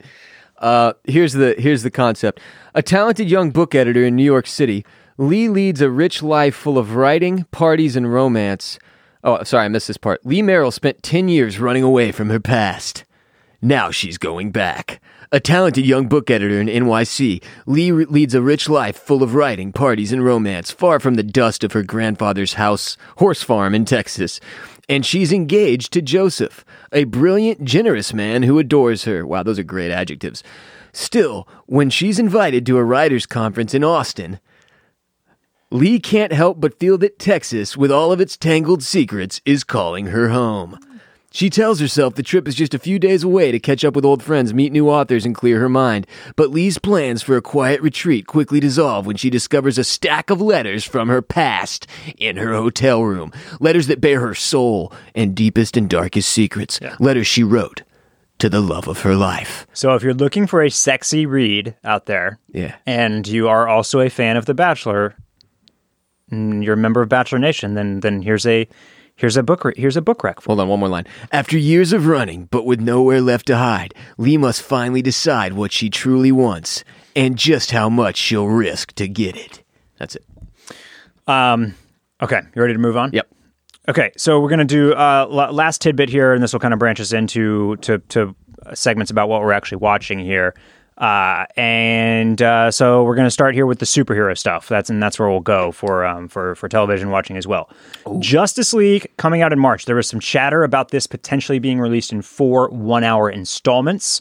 uh, here's the here's the concept. A talented young book editor in New York City, Lee leads a rich life full of writing, parties, and romance. Oh, sorry, I missed this part. Lee Merrill spent 10 years running away from her past. Now she's going back. A talented young book editor in NYC, Lee leads a rich life full of writing, parties, and romance, far from the dust of her grandfather's house, horse farm in Texas. And she's engaged to Joseph, a brilliant, generous man who adores her. Wow, those are great adjectives. Still, when she's invited to a writers' conference in Austin, Lee can't help but feel that Texas, with all of its tangled secrets, is calling her home. She tells herself the trip is just a few days away to catch up with old friends, meet new authors, and clear her mind. But Lee's plans for a quiet retreat quickly dissolve when she discovers a stack of letters from her past in her hotel room. Letters that bear her soul and deepest and darkest secrets. Letters she wrote to the love of her life. So if you're looking for a sexy read out there, Yeah. and you are also a fan of The Bachelor, and you're a member of Bachelor Nation, then then here's a here's a book re- here's a book rec for Hold on, one more line. After years of running, but with nowhere left to hide, Lee must finally decide what she truly wants and just how much she'll risk to get it. That's it. Um, okay, you ready to move on? Yep. Okay, so we're gonna do uh, la- last tidbit here, and this will kind of branch us into to, to segments about what we're actually watching here. Uh, and uh, so we're gonna start here with the superhero stuff. That's and that's where we'll go for um, for for television watching as well. Justice League coming out in March. There was some chatter about this potentially being released in four one-hour installments.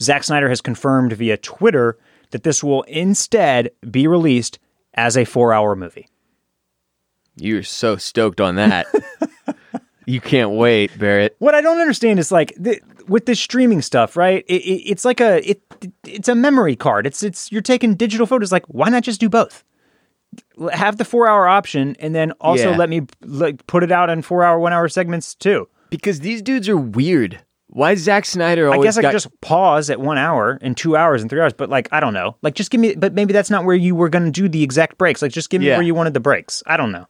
Zack Snyder has confirmed via Twitter that this will instead be released as a four-hour movie. You're so stoked on that. you can't wait, Barrett. What I don't understand is like the, with this streaming stuff, right? It, it, it's like a it, it's a memory card. It's it's you're taking digital photos. Like, why not just do both? Have the four hour option, and then also Yeah. let me like put it out in four hour, one hour segments too. Because these dudes are weird. Why is Zack Snyder I always guess I got- could just pause at one hour and two hours and three hours, but like I don't know. Like just give me, but maybe that's not where you were going to do the exact breaks. Like just give me Yeah. where you wanted the breaks. I don't know.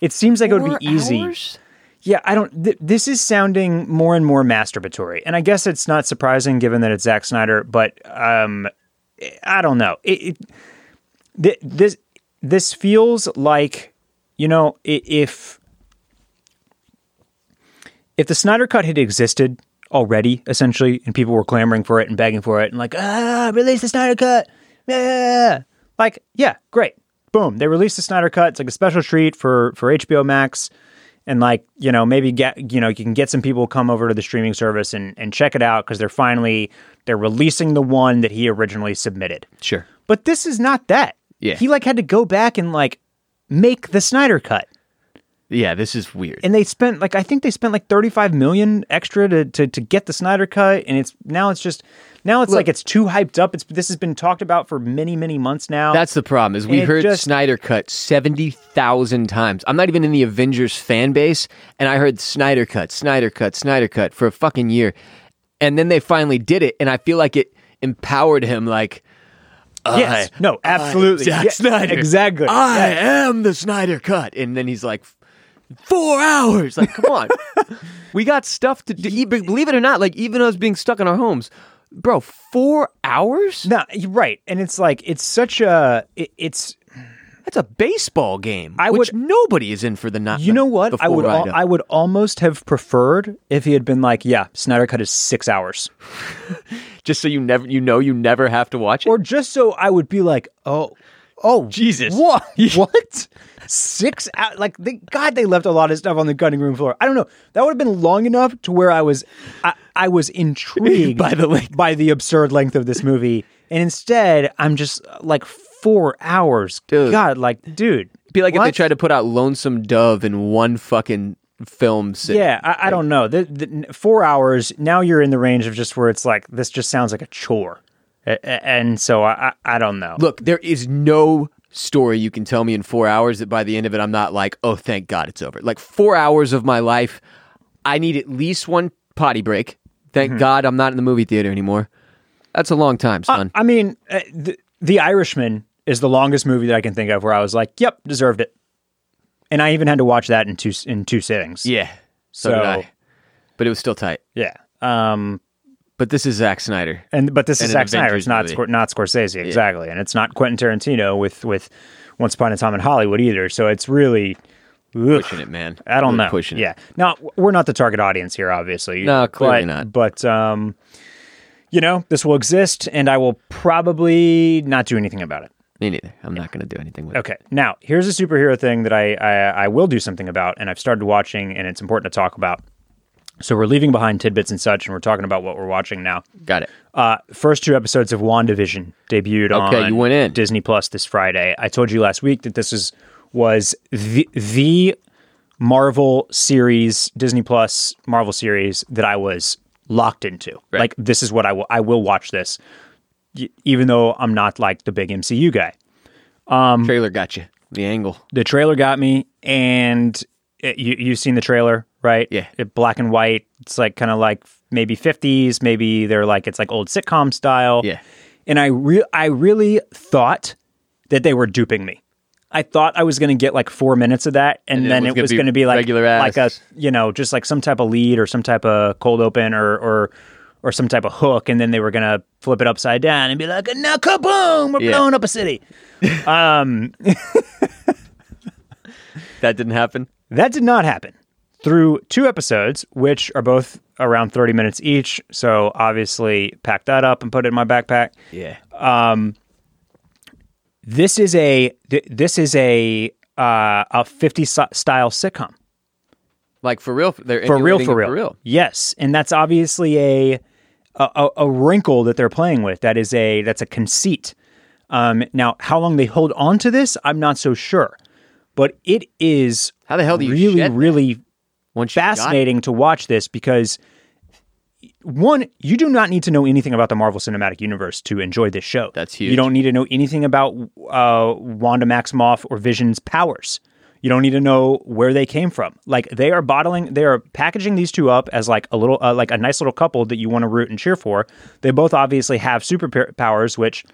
It seems like it would be easy. hours? Yeah, I don't. Th- this is sounding more and more masturbatory, and I guess it's not surprising given that it's Zack Snyder. But um, I don't know. It, it th- this this feels like you know if if the Snyder Cut had existed already, essentially, and people were clamoring for it and begging for it, and like ah, release the Snyder Cut, yeah, like yeah, great, boom, they released the Snyder Cut. It's like a special treat for for HBO Max and like you know maybe get you know you can get some people come over to the streaming service and, and check it out because they're finally they're releasing the one that he originally submitted Sure. but this is not that Yeah. he like had to go back and like make the snyder cut Yeah, this is weird. and they spent like i think they spent like 35 million extra to to, to get the snyder cut and it's now it's just now it's Look- like it's too hyped up it's this has been talked about for many many months now That's the problem. Is we heard just- Snyder cut seventy thousand times. I'm not even in the Avengers fan base, and I heard Snyder cut, Snyder cut, Snyder cut for a fucking year, and then they finally did it, and I feel like it empowered him. Like, yes I- no absolutely Zack Snyder, exactly I Yeah. am the Snyder cut, and then he's like, four hours. Like, come on, we got stuff to do. Believe it or not, like even us being stuck in our homes, bro, four hours. No, you're right, and it's like it's such a it, it's That's a baseball game. I which would- nobody is in for the not. You know what? I would al- I would almost have preferred if he had been like, yeah, Snyder cut is six hours, just so you never you know you never have to watch it. or just so I would be like, oh, oh, Jesus. what, what? Six out? Like, they, God, they left a lot of stuff on the cutting room floor. I don't know. That would have been long enough to where I was, I, I was intrigued By the length. by the absurd length of this movie, and instead, I'm just like four hours. Dude. God, like, dude. be like if they what? tried to put out Lonesome Dove in one fucking film. Yeah, I, I don't know. The, the, four hours. Now you're in the range of just where it's like this just sounds like a chore, and so I, I, don't know. Look, there is no story you can tell me in four hours that by the end of it I'm not like, oh, thank God it's over. Like four hours of my life, I need at least one potty break. Thank Mm-hmm. God I'm not in the movie theater anymore. That's a long time, son. I mean, uh, the, the Irishman is the longest movie that I can think of where I was like, "Yep, deserved it," and I even had to watch that in two in two sittings. yeah, so, did So- I. But it was still tight. yeah. Um, But this is Zack Snyder. and but this And is Zack Snyder. It's not. Scor- not Scorsese exactly, and it's not Quentin Tarantino with with Once Upon a Time in Hollywood either. So it's really. ugh. Pushing it, man. I don't Really know. Pushing yeah. it. Now we're not the target audience here, obviously. No, clearly but, not. But um, you know, this will exist, and I will probably not do anything about it. Me neither. I'm not going to do anything with it. Okay. Now here's a superhero thing that I, I I will do something about, and I've started watching, and it's important to talk about. So we're leaving behind tidbits and such, and we're talking about what we're watching now. Got it. Uh, first two episodes of WandaVision debuted Okay, on you went in. Disney Plus this Friday. I told you last week that this is was the the Marvel series, Disney Plus Marvel series that I was locked into. Right. Like this is what I will I will watch this, y- even though I'm not like the big MCU guy. Um, trailer got you. The angle. The trailer got me, and it, you you've seen the trailer, right? Yeah. It, black and white. It's like kind of like maybe 50s, maybe they're like it's like old sitcom style. Yeah. And I re- I really thought that they were duping me. I thought I was going to get like four minutes of that, and, And then it was gonna be be like regular like a you know just like some type of lead or some type of cold open or or or some type of hook, and then they were going to flip it upside down and be like, "Now kaboom! We're Yeah. blowing up a city." um, That didn't happen. That did not happen. Through two episodes, which are both around 30 minutes each. So obviously, pack that up and put it in my backpack. Yeah. This is a th- this is a uh, a 50 style sitcom Like for real. They're for real, for real, For real. Yes, and that's obviously a, a a- wrinkle that they're playing with. That is a that's a conceit. Um, now, how long they hold on to this, I'm not so sure, but it is How the hell do you really really Once got fascinating to watch this because one, you do not need to know anything about the Marvel Cinematic Universe to enjoy this show. That's huge. You don't need to know anything about uh, Wanda Maximoff or Vision's powers. You don't need to know where they came from. Like they are bottling, they are packaging these two up as like a little, uh, like a nice little couple that you want to root and cheer for. They both obviously have superpowers, which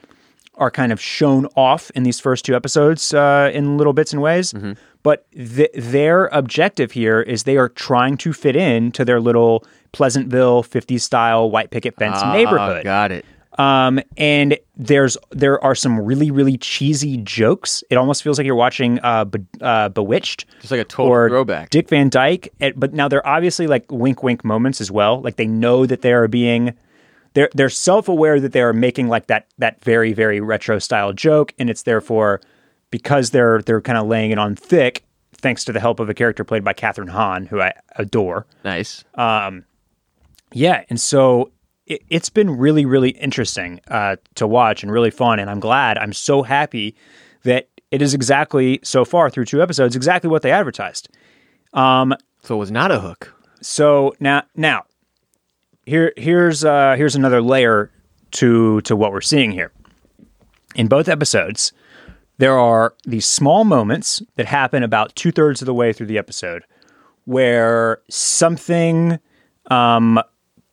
are kind of shown off in these first two episodes uh, in little bits and ways. Mm-hmm. But th- their objective here is they are trying to fit in to their little Pleasantville 50s style white picket fence Ah, neighborhood. Got it. Um, and there's there are some really really cheesy jokes. It almost feels like you're watching uh, Be- uh Bewitched, Just like a total or throwback. Dick Van Dyke. And- But now they're obviously like wink wink moments as well. Like they know that they are being they're they're self aware that they are making like that that very very retro style joke, and it's therefore because they're they're kind of laying it on thick. Thanks to the help of a character played by Kathryn Hahn, who I adore. Nice. Yeah, and so it, it's been really, really interesting uh, to watch and really fun. And I'm glad. I'm so happy that it is exactly so far through two episodes exactly what they advertised. so it was not a hook. So now, now here, here's uh, here's another layer to to what we're seeing here. In both episodes, there are these small moments that happen about two thirds of the way through the episode, where something um,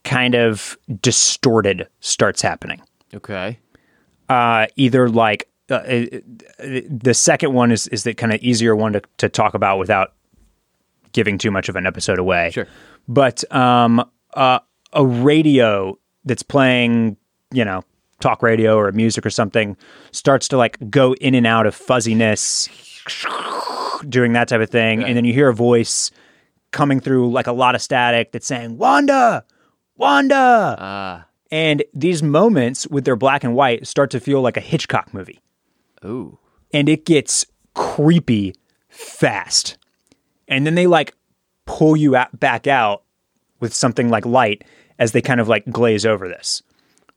kind of distorted starts happening. Okay. Uh, either like uh, uh, the second one is is the kind of easier one to, to talk about without giving too much of an episode away. Sure. But um, uh, a radio that's playing, you know, talk radio or music or something starts to like go in and out of fuzziness, doing that type of thing, and then you hear a voice coming through like a lot of static that's saying Wanda, Wanda, Ah. and these moments with their black and white start to feel like a Hitchcock movie Ooh. and it gets creepy fast. And then they like pull you out, back out with something like light as they kind of like glaze over this.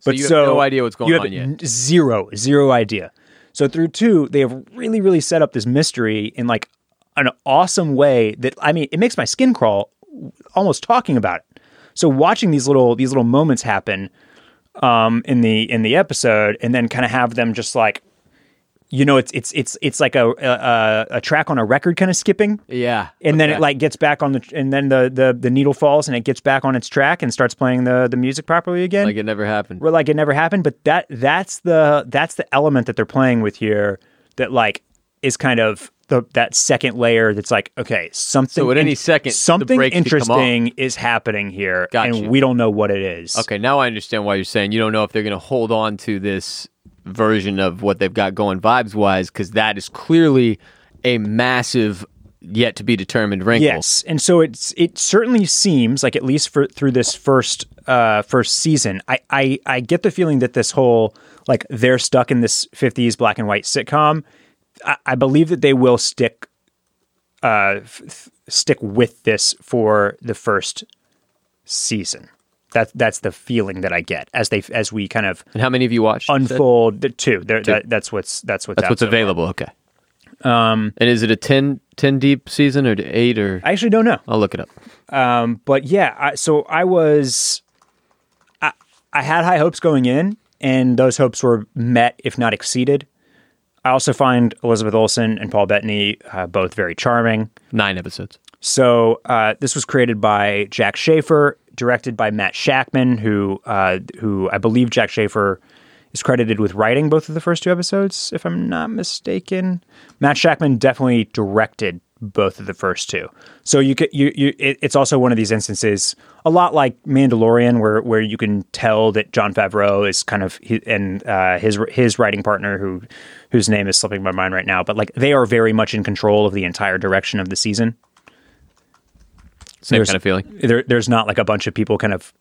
But you have no idea what's going on yet. Zero, zero idea. So through two, they have really, really set up this mystery in like an awesome way that I mean, it makes my skin crawl almost talking about it. So watching these little these little moments happen um, in the in the episode, and then kind of have them just like, you know, it's it's it's it's like a a, a track on a record kind of skipping, Yeah. and then it like gets back on the and then the, the the needle falls and it gets back on its track and starts playing the the music properly again like it never happened. where like it never happened but that that's the that's the element that they're playing with here that like is kind of the that second layer that's like okay something So at any second, something brakes could come interesting is happening here Got and you. we don't know what it is Okay, now I understand why you're saying you don't know if they're going to hold on to this version of what they've got going vibes wise, because that is clearly a massive, yet to be determined wrinkle. Yes, and so it's it certainly seems like at least for through this first uh first season, I I I get the feeling that this whole like they're stuck in this '50s black and white sitcom. I, I believe that they will stick uh f- stick with this for the first season. That that's the feeling that I get as they as we kind of And how many of you watched? Unfold the two. There, That, that's what's that's what's That's what's so far. available. Okay. Um, and is it a 10, 10 deep season or eight or? I actually don't know. I'll look it up. Um, but yeah, I, so I was, I, I had high hopes going in, and those hopes were met, if not exceeded. I also find Elizabeth Olsen and Paul Bettany uh, both very charming. Nine episodes. So uh, this was created by Jac Schaeffer, directed by Matt Shakman, who uh, who I believe Jac Schaeffer is credited with writing both of the first two episodes, if I'm not mistaken. Matt Shakman definitely directed both of the first two. So you could you you it, it's also one of these instances, a lot like Mandalorian, where where you can tell that Jon Favreau is kind of he, and uh, his his writing partner, who whose name is slipping my mind right now, but like they are very much in control of the entire direction of the season Same There's- kind of feeling. there, there's not like a bunch of people kind of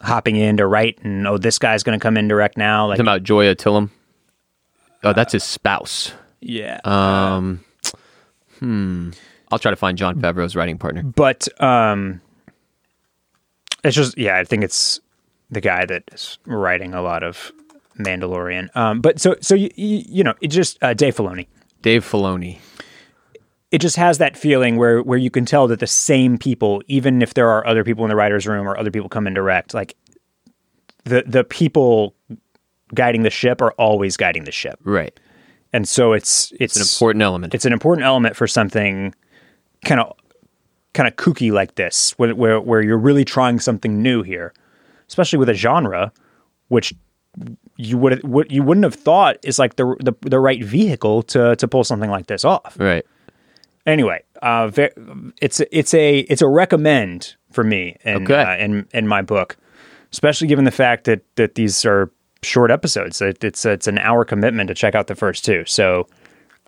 hopping in to write and oh this guy's going to come in direct now like Talking about Joya Tillem. Oh, that's his spouse. yeah Um, hmm. I'll try to find Jon Favreau's writing partner. but um it's just yeah i think it's the guy that is writing a lot of mandalorian um but so so you you, you know it just uh, dave filoni Dave Filoni. It just has that feeling where where you can tell that the same people, even if there are other people in the writers' room or other people come in direct, like the the people guiding the ship are always guiding the ship, Right. and so it's it's, It's an important element. it's an important element for something kind of kind of kooky like this, where, where where you're really trying something new here, especially with a genre which you would what you wouldn't have thought is like the the, the right vehicle to to pull something like this off right. Anyway, uh, it's it's a it's a recommend for me in Okay. uh, in in my book, especially given the fact that that these are short episodes. It, it's it's an hour commitment to check out the first two. So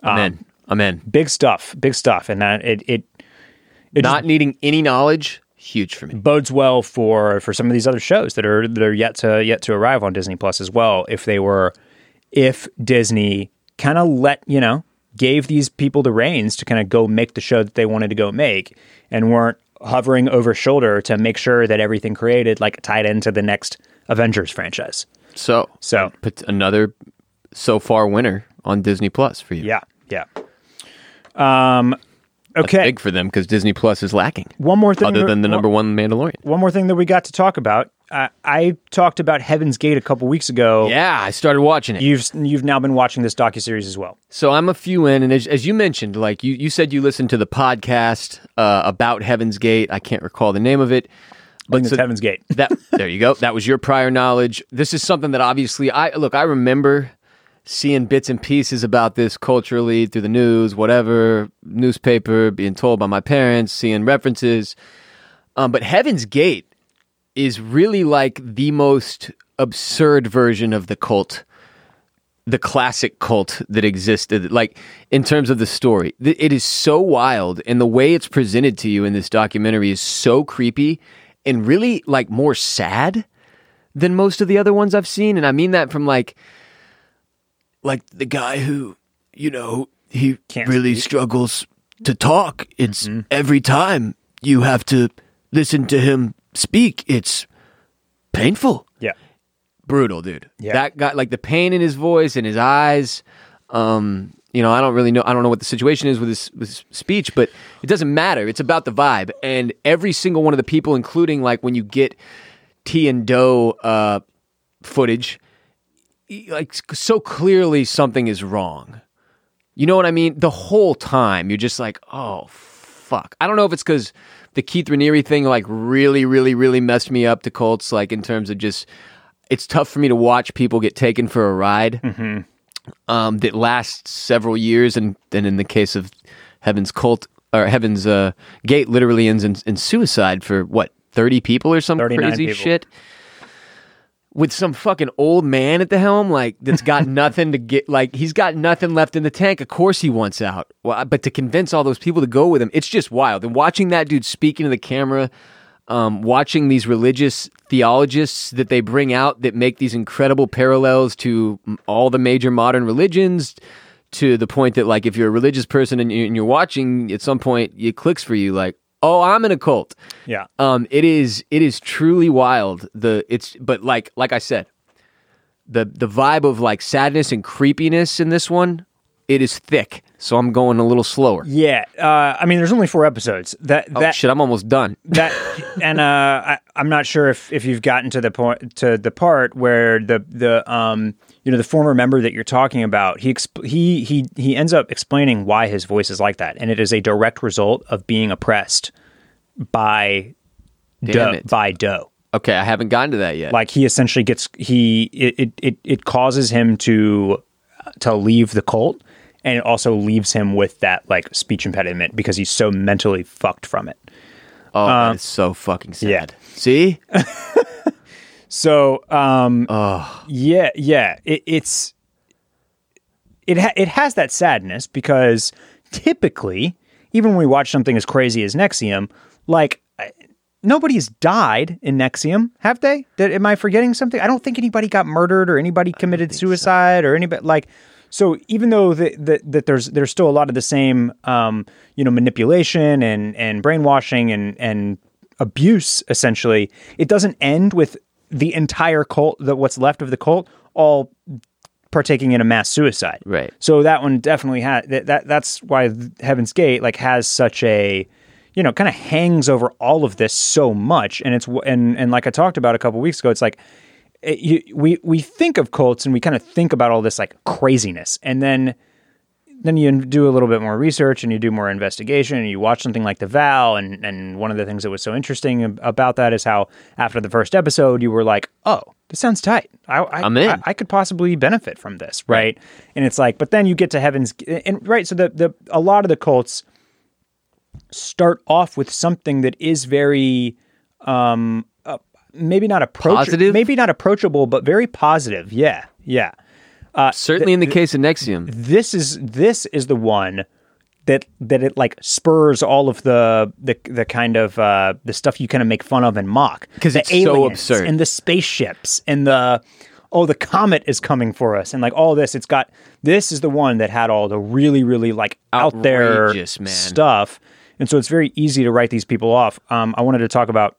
I'm in. I'm in. big stuff, big stuff, and that it it it Not needing any knowledge, huge for me. bodes well for for some of these other shows that are that are yet to yet to arrive on Disney Plus as well. If they were, if Disney kind of let you know gave these people the reins to kind of go make the show that they wanted to go make and weren't hovering over shoulder to make sure that everything created like tied into the next Avengers franchise. So, So put another so far winner on Disney Plus for you. yeah, yeah. Um, okay. Big for them because Disney Plus is lacking. one more thing. Other than the number one Mandalorian. one more thing that we got to talk about. Uh, I talked about Heaven's Gate a couple weeks ago. Yeah, I started watching it. You've you've now been watching this docu series as well. So I'm a few in, and as, as you mentioned, like you, you said, you listened to the podcast uh, about Heaven's Gate. I can't recall the name of it, But so- it's Heaven's Gate. that there you go. That was your prior knowledge. This is something that obviously I look. I remember seeing bits and pieces about this culturally through the news, whatever newspaper, being told by my parents, seeing references. Um, but Heaven's Gate is really like the most absurd version of the cult the classic cult that existed like in terms of the story it is so wild and the way it's presented to you in this documentary is so creepy and really like more sad than most of the other ones i've seen and i mean that from like like the guy who you know he Can't really speak. struggles to talk it's Mm-hmm. every time you have to listen to him speak it's painful Yeah. brutal, dude. Yeah. That got like the pain in his voice and his eyes. Um, you know, I don't really know. I don't know what the situation is with his, with his speech, but it doesn't matter. It's about the vibe, and every single one of the people, including like when you get Ti and Do uh, footage, like so clearly something is wrong. You know what I mean? The whole time you're just like, oh fuck. I don't know if it's because the Keith Raniere thing like really, really, really messed me up to Colts. Like in terms of just, it's tough for me to watch people get taken for a ride um, that lasts several years, and then in the case of Heaven's Cult or Heaven's uh, Gate, literally ends in, in suicide for what thirty people or some crazy people. shit with some fucking old man at the helm, like that's got nothing to get, like he's got nothing left in the tank. Of course he wants out, well, but to convince all those people to go with him, it's just wild. And watching that dude speaking to the camera, um, watching these religious theologists that they bring out that make these incredible parallels to all the major modern religions. To the point that, like, if you're a religious person and you're watching, at some point it clicks for you, like, oh, I'm in a cult. Yeah. Um, it is it is truly wild. The it's but like like I said, the the vibe of like sadness and creepiness in this one, it is thick. So I'm going a little slower. Yeah. Uh, I mean, there's only four episodes. That Oh that shit, I'm almost done. that and uh, I, I'm not sure if, if you've gotten to the point to the part where the the um you know the former member that you're talking about he exp- he he he ends up explaining why his voice is like that and it is a direct result of being oppressed by Damn Do it. by Do Okay, I haven't gotten to that yet. like he essentially gets he it, it it causes him to to leave the cult and it also leaves him with that like speech impediment because he's so mentally fucked from it oh, that um, is so fucking sad. yeah. See? So, um, yeah, yeah, it, it's it ha- it has that sadness because typically, even when we watch something as crazy as NXIVM, like nobody's died in NXIVM, have they? Did, am I forgetting something? I don't think anybody got murdered or anybody committed suicide or anybody like. So even though that that that there's there's still a lot of the same um, you know manipulation and and brainwashing and and abuse essentially, it doesn't end with the entire cult the what's left of the cult all partaking in a mass suicide. Right. So that one definitely had that, that that's why Heaven's Gate like has such a you know kind of hangs over all of this so much and it's and and like I talked about a couple weeks ago it's like it, you, we we think of cults and we kind of think about all this like craziness and then then you do a little bit more research and you do more investigation and you watch something like The Vow and and one of the things that was so interesting about that is how after the first episode you were like, oh, this sounds tight. I, I, I'm in. I, I could possibly benefit from this, right? And it's like, but then you get to Heaven's and right. So the the a lot of the cults start off with something that is very um uh, maybe not approachable Positive? maybe not approachable but very positive yeah yeah Certainly in the case of NXIVM. this is this is the one that that it like spurs all of the the the kind of uh the stuff you kind of make fun of and mock 'Cause The it's so absurd. and the spaceships and the oh the comet is coming for us and like all this it's got this is the one that had all the really really like out there man. stuff and so it's very easy to write these people off um i wanted to talk about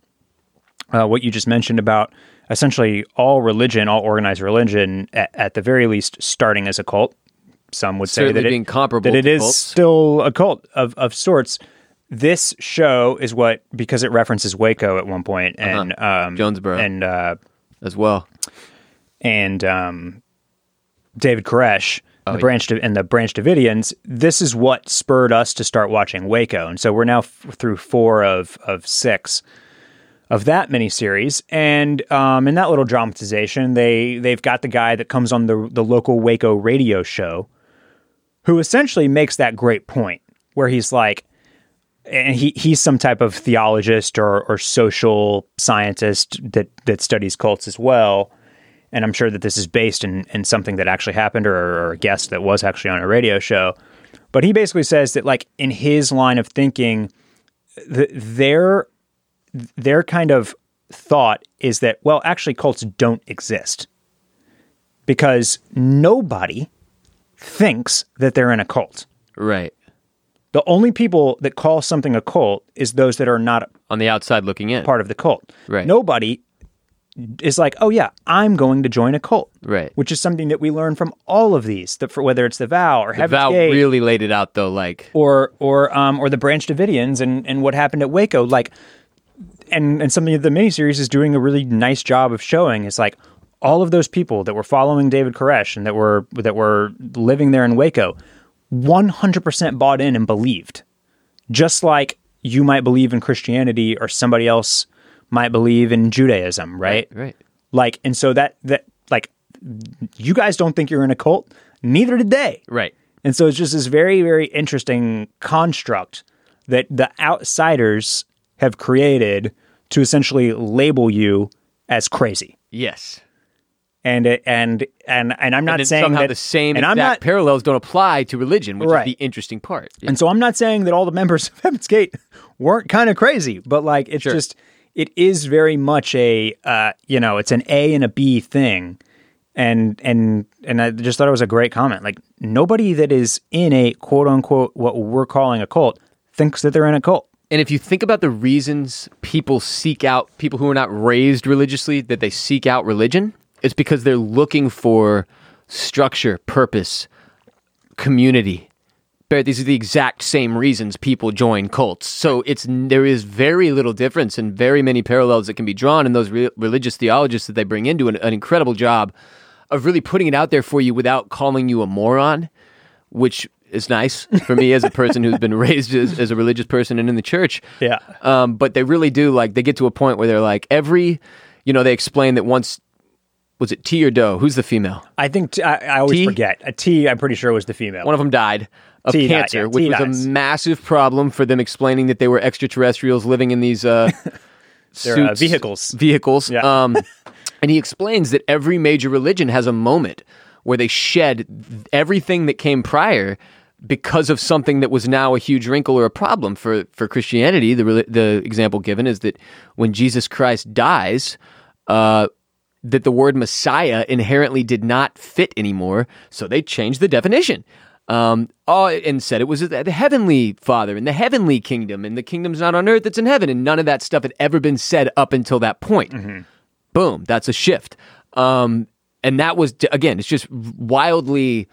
uh, what you just mentioned about essentially all religion, all organized religion, at, at the very least, starting as a cult. Some would say Certainly that being it, comparable that it is cults. still a cult of, of sorts. This show is what because it references Waco at one point and um, Jonesboro. and uh, as well. and um, David Koresh, Oh, the branch and the Branch Davidians. This is what spurred us to start watching Waco, and so we're now f- through four of of six of that miniseries. And um, in that little dramatization, they they've got the guy that comes on the the local Waco radio show, who essentially makes that great point where he's like, and he he's some type of theologist or or social scientist that that studies cults as well and I'm sure that this is based in, in something that actually happened or, or a guest that was actually on a radio show. But he basically says that, like, in his line of thinking, th- their their kind of thought is that, well, actually, cults don't exist because nobody thinks that they're in a cult. Right. The only people that call something a cult is those that are not On the outside looking in. part of the cult. Right. Nobody is like, oh yeah, I'm going to join a cult. Right. Which is something that we learn from all of these, the, for whether it's the vow or The Heaven's Val Gate really laid it out though, like or or um or the Branch Davidians and and what happened at Waco. Like, and and something that the miniseries is doing a really nice job of showing is like all of those people that were following David Koresh and that were that were living there in Waco, 100% bought in and believed. Just like you might believe in Christianity or somebody else might believe in Judaism, right? right. Like, and so that that like you guys don't think you're in a cult, neither did they. Right. And so it's just this very, very interesting construct that the outsiders have created to essentially label you as crazy. Yes. And and and and I'm not and saying somehow that the same and I'm exact not parallels don't apply to religion, which Right. is the interesting part. and so I'm not saying that all the members of Heaven's Gate weren't kind of crazy, but like it's Sure. just it is very much a uh, you know it's an A and a B thing, and and and I just thought it was a great comment. Like nobody that is in a quote unquote what we're calling a cult thinks that they're in a cult. And if you think about the reasons people seek out people who are not raised religiously, that they seek out religion, it's because they're looking for structure, purpose, community. Barrett, these are the exact same reasons people join cults. So it's there is very little difference and very many parallels that can be drawn. And those re- religious theologists that they bring into an, an incredible job of really putting it out there for you without calling you a moron, which is nice for me as a person who's been raised as, as a religious person and in the church. Yeah. Um, but they really do like they get to a point where they're like every, you know, they explain that once was it Ti or Do? Who's the female? I think t- I, I always Ti? forget. A Ti, I'm pretty sure was the female. One of them died of T cancer, yeah, which was dies. a massive problem for them explaining that they were extraterrestrials living in these uh, uh, suits- vehicles. Vehicles. Yeah. Um, and he explains that every major religion has a moment where they shed everything that came prior because of something that was now a huge wrinkle or a problem for for Christianity. The the example given is that when Jesus Christ dies. Uh, that the word Messiah inherently did not fit anymore, so they changed the definition. Um, oh, and said it was the the heavenly Father and the heavenly kingdom, and the kingdom's not on earth; it's in heaven. And none of that stuff had ever been said up until that point. Boom, that's a shift. Um, and that was again, it's just wildly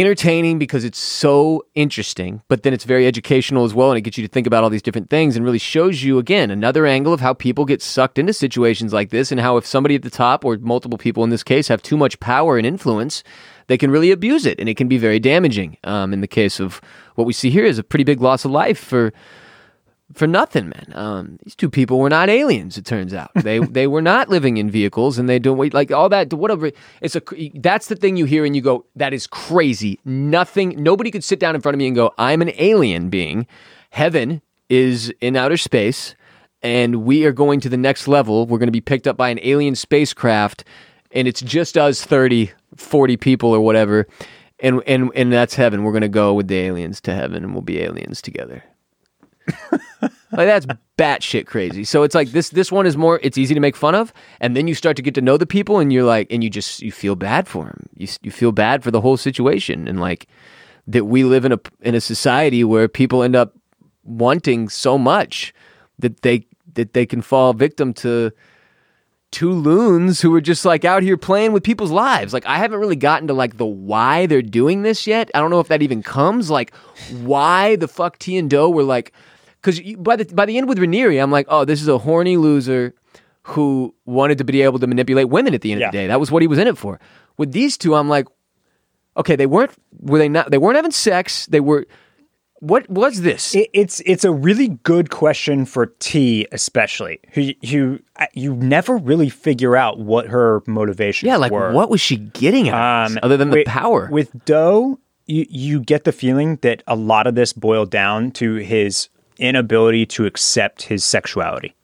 entertaining because it's so interesting, but then it's very educational as well, and it gets you to think about all these different things and really shows you again another angle of how people get sucked into situations like this, and how if somebody at the top or multiple people in this case have too much power and influence, they can really abuse it, and it can be very damaging. Um, in the case of what we see here is a pretty big loss of life for for nothing, man. Um, these two people were not aliens. It turns out they they were not living in vehicles, and they don't wait like all that. Whatever. It's a that's the thing you hear and you go, that is crazy. Nothing. Nobody could sit down in front of me and go, I'm an alien being. Heaven is in outer space, and we are going to the next level. We're going to be picked up by an alien spacecraft, and it's just us 30, 40 people or whatever. And, and, and that's heaven. We're going to go with the aliens to heaven and we'll be aliens together like that's batshit crazy. So it's like this this one is more it's easy to make fun of, and then you start to get to know the people, and you're like, and you just you feel bad for them. You you feel bad for the whole situation, and like that we live in a in a society where people end up wanting so much that they that they can fall victim to two loons who are just like out here playing with people's lives. Like I haven't really gotten to like the why they're doing this yet. I don't know if that even comes. Like why the fuck Ti and Do were like because by the by the end with Raniere, I'm like, oh, this is a horny loser who wanted to be able to manipulate women at the end Yeah. of the day. That was what he was in it for. With these two, I'm like, okay, they weren't were they not they weren't having sex. They were what was this? It, it's it's a really good question for Ti, especially who who uh, you never really figure out what her motivations yeah, like were. what was she getting at Um, other than the power? With Do, you you get the feeling that a lot of this boiled down to his inability to accept his sexuality,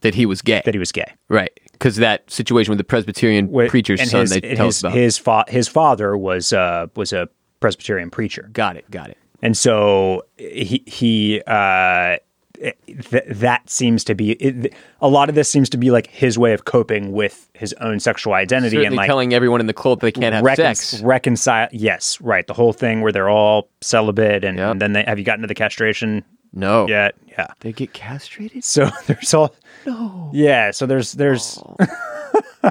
that he was gay. that he was gay. Right. because that situation with the Presbyterian Wi- preacher's son his, they tell his, us about. his fa- his father was uh was a Presbyterian preacher. got it, got it. And so he he uh, th- that seems to be it, a lot of this seems to be like his way of coping with his own sexual identity Certainly and like telling everyone in the cult they can't have recon- sex. reconcile. Yes, right. The whole thing where they're all celibate and, Yep. and then they have you gotten to the castration No, yet? Yeah. they get castrated. So there's all no. Yeah. So there's there's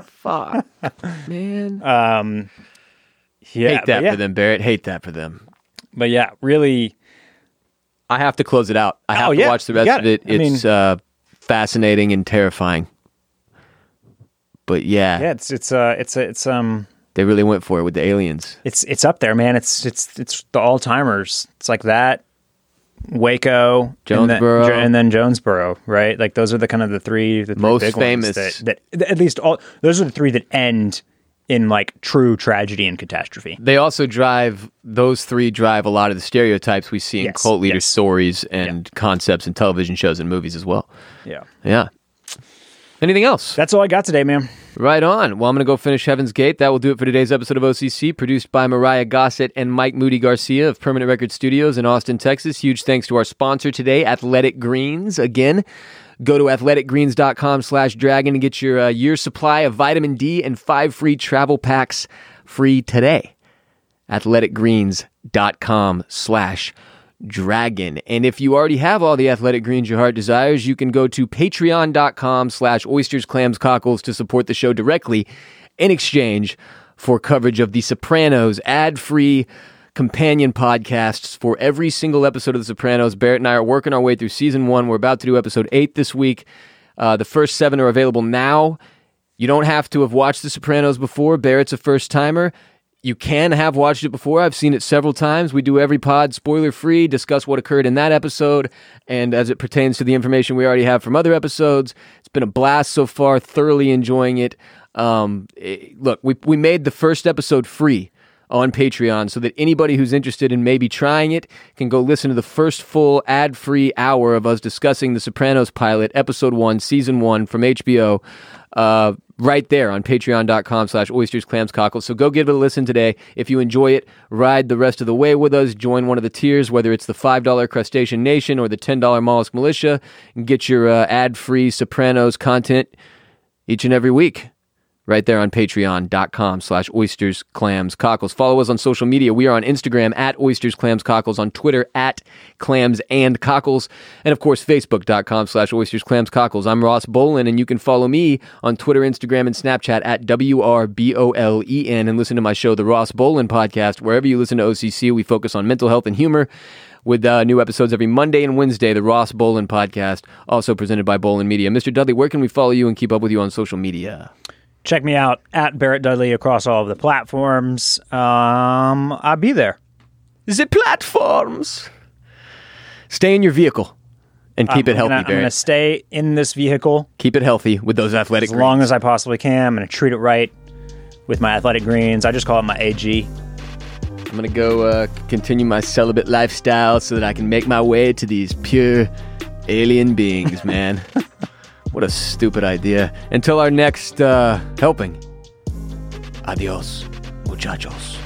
Fuck, man. yeah. Hate that yeah, for them, Barrett. Hate that for them. But yeah, really. I have to close it out. I have Oh, to watch the rest of it. it. It's uh, fascinating and terrifying. But yeah, Yeah, it's it's uh it's it's um they really went for it with the aliens. it's it's up there, man. It's it's it's the all timers. It's like that, Waco, and then- Jonesboro. and then, Jonesboro, right? Like those are the kind of the three, the three Most famous. that, that at least all those are the three that end in like true tragedy and catastrophe. They also drive those three drive a lot of the stereotypes we see in Yes, cult leader yes. stories and concepts in television shows and movies as well. Yeah, Yeah. Anything else? that's all I got today, man. Right on. Well, I'm going to go finish Heaven's Gate. That will do it for today's episode of OCC, produced by Myrriah Gossett and Mike Moody Garcia of Permanent RCRD Studios in Austin, Texas. Huge thanks to our sponsor today, Athletic Greens. Again, go to athleticgreens.com slash dragon to get your uh, year's supply of vitamin D and five free travel packs free today. athleticgreens.com slash dragon. And if you already have all the athletic greens your heart desires, you can go to patreon.com slash oysters, clams, cockles to support the show directly in exchange for coverage of The Sopranos ad-free companion podcasts for every single episode of The Sopranos. Barrett and I are working our way through season one. We're about to do episode eight this week. Uh, the first seven are available now. You don't have to have watched The Sopranos before. Barrett's a first timer. You can have watched it before. I've seen it several times. We do every pod spoiler free, discuss what occurred in that episode, and as it pertains to the information we already have from other episodes. It's been a blast so far, thoroughly enjoying it. Um, eh, look, we, we made the first episode free on Patreon so that anybody who's interested in maybe trying it can go listen to the first full ad free hour of us discussing The Sopranos pilot, episode one, season one from HBO. Uh, right there on patreon.com slash oysters clams cockles. So go give it a listen today. If you enjoy it ride the rest of the way with us. Join one of the tiers whether it's the $5 crustacean nation or the $10 mollusk militia. And get your uh, ad-free sopranos content each and every week right there on patreon.com slash oysters clams cockles follow us on social media we are on instagram at oysters clams cockles on twitter at clams and cockles and of course facebook.com slash oysters clams cockles i'm ross bolen and you can follow me on twitter instagram and snapchat at w-r-b-o-l-e-n and listen to my show the ross bolen podcast wherever you listen to occ we focus on mental health and humor with uh, new episodes every Monday and Wednesday, the Ross Bolen podcast, also presented by Bolen Media. Mr. Dudley, where can we follow you and keep up with you on social media? Check me out at Barrett Dudley across all of the platforms. Um, I'll be there. The platforms. Stay in your vehicle and keep I'm it healthy, gonna, I'm going to stay in this vehicle Keep it healthy with those athletic as long as I possibly can. I'm going to treat it right with my athletic greens. I just call it my AG. I'm going to go uh, continue my celibate lifestyle so that I can make my way to these pure alien beings, man. what a stupid idea. Until our next uh, helping. Adios, muchachos.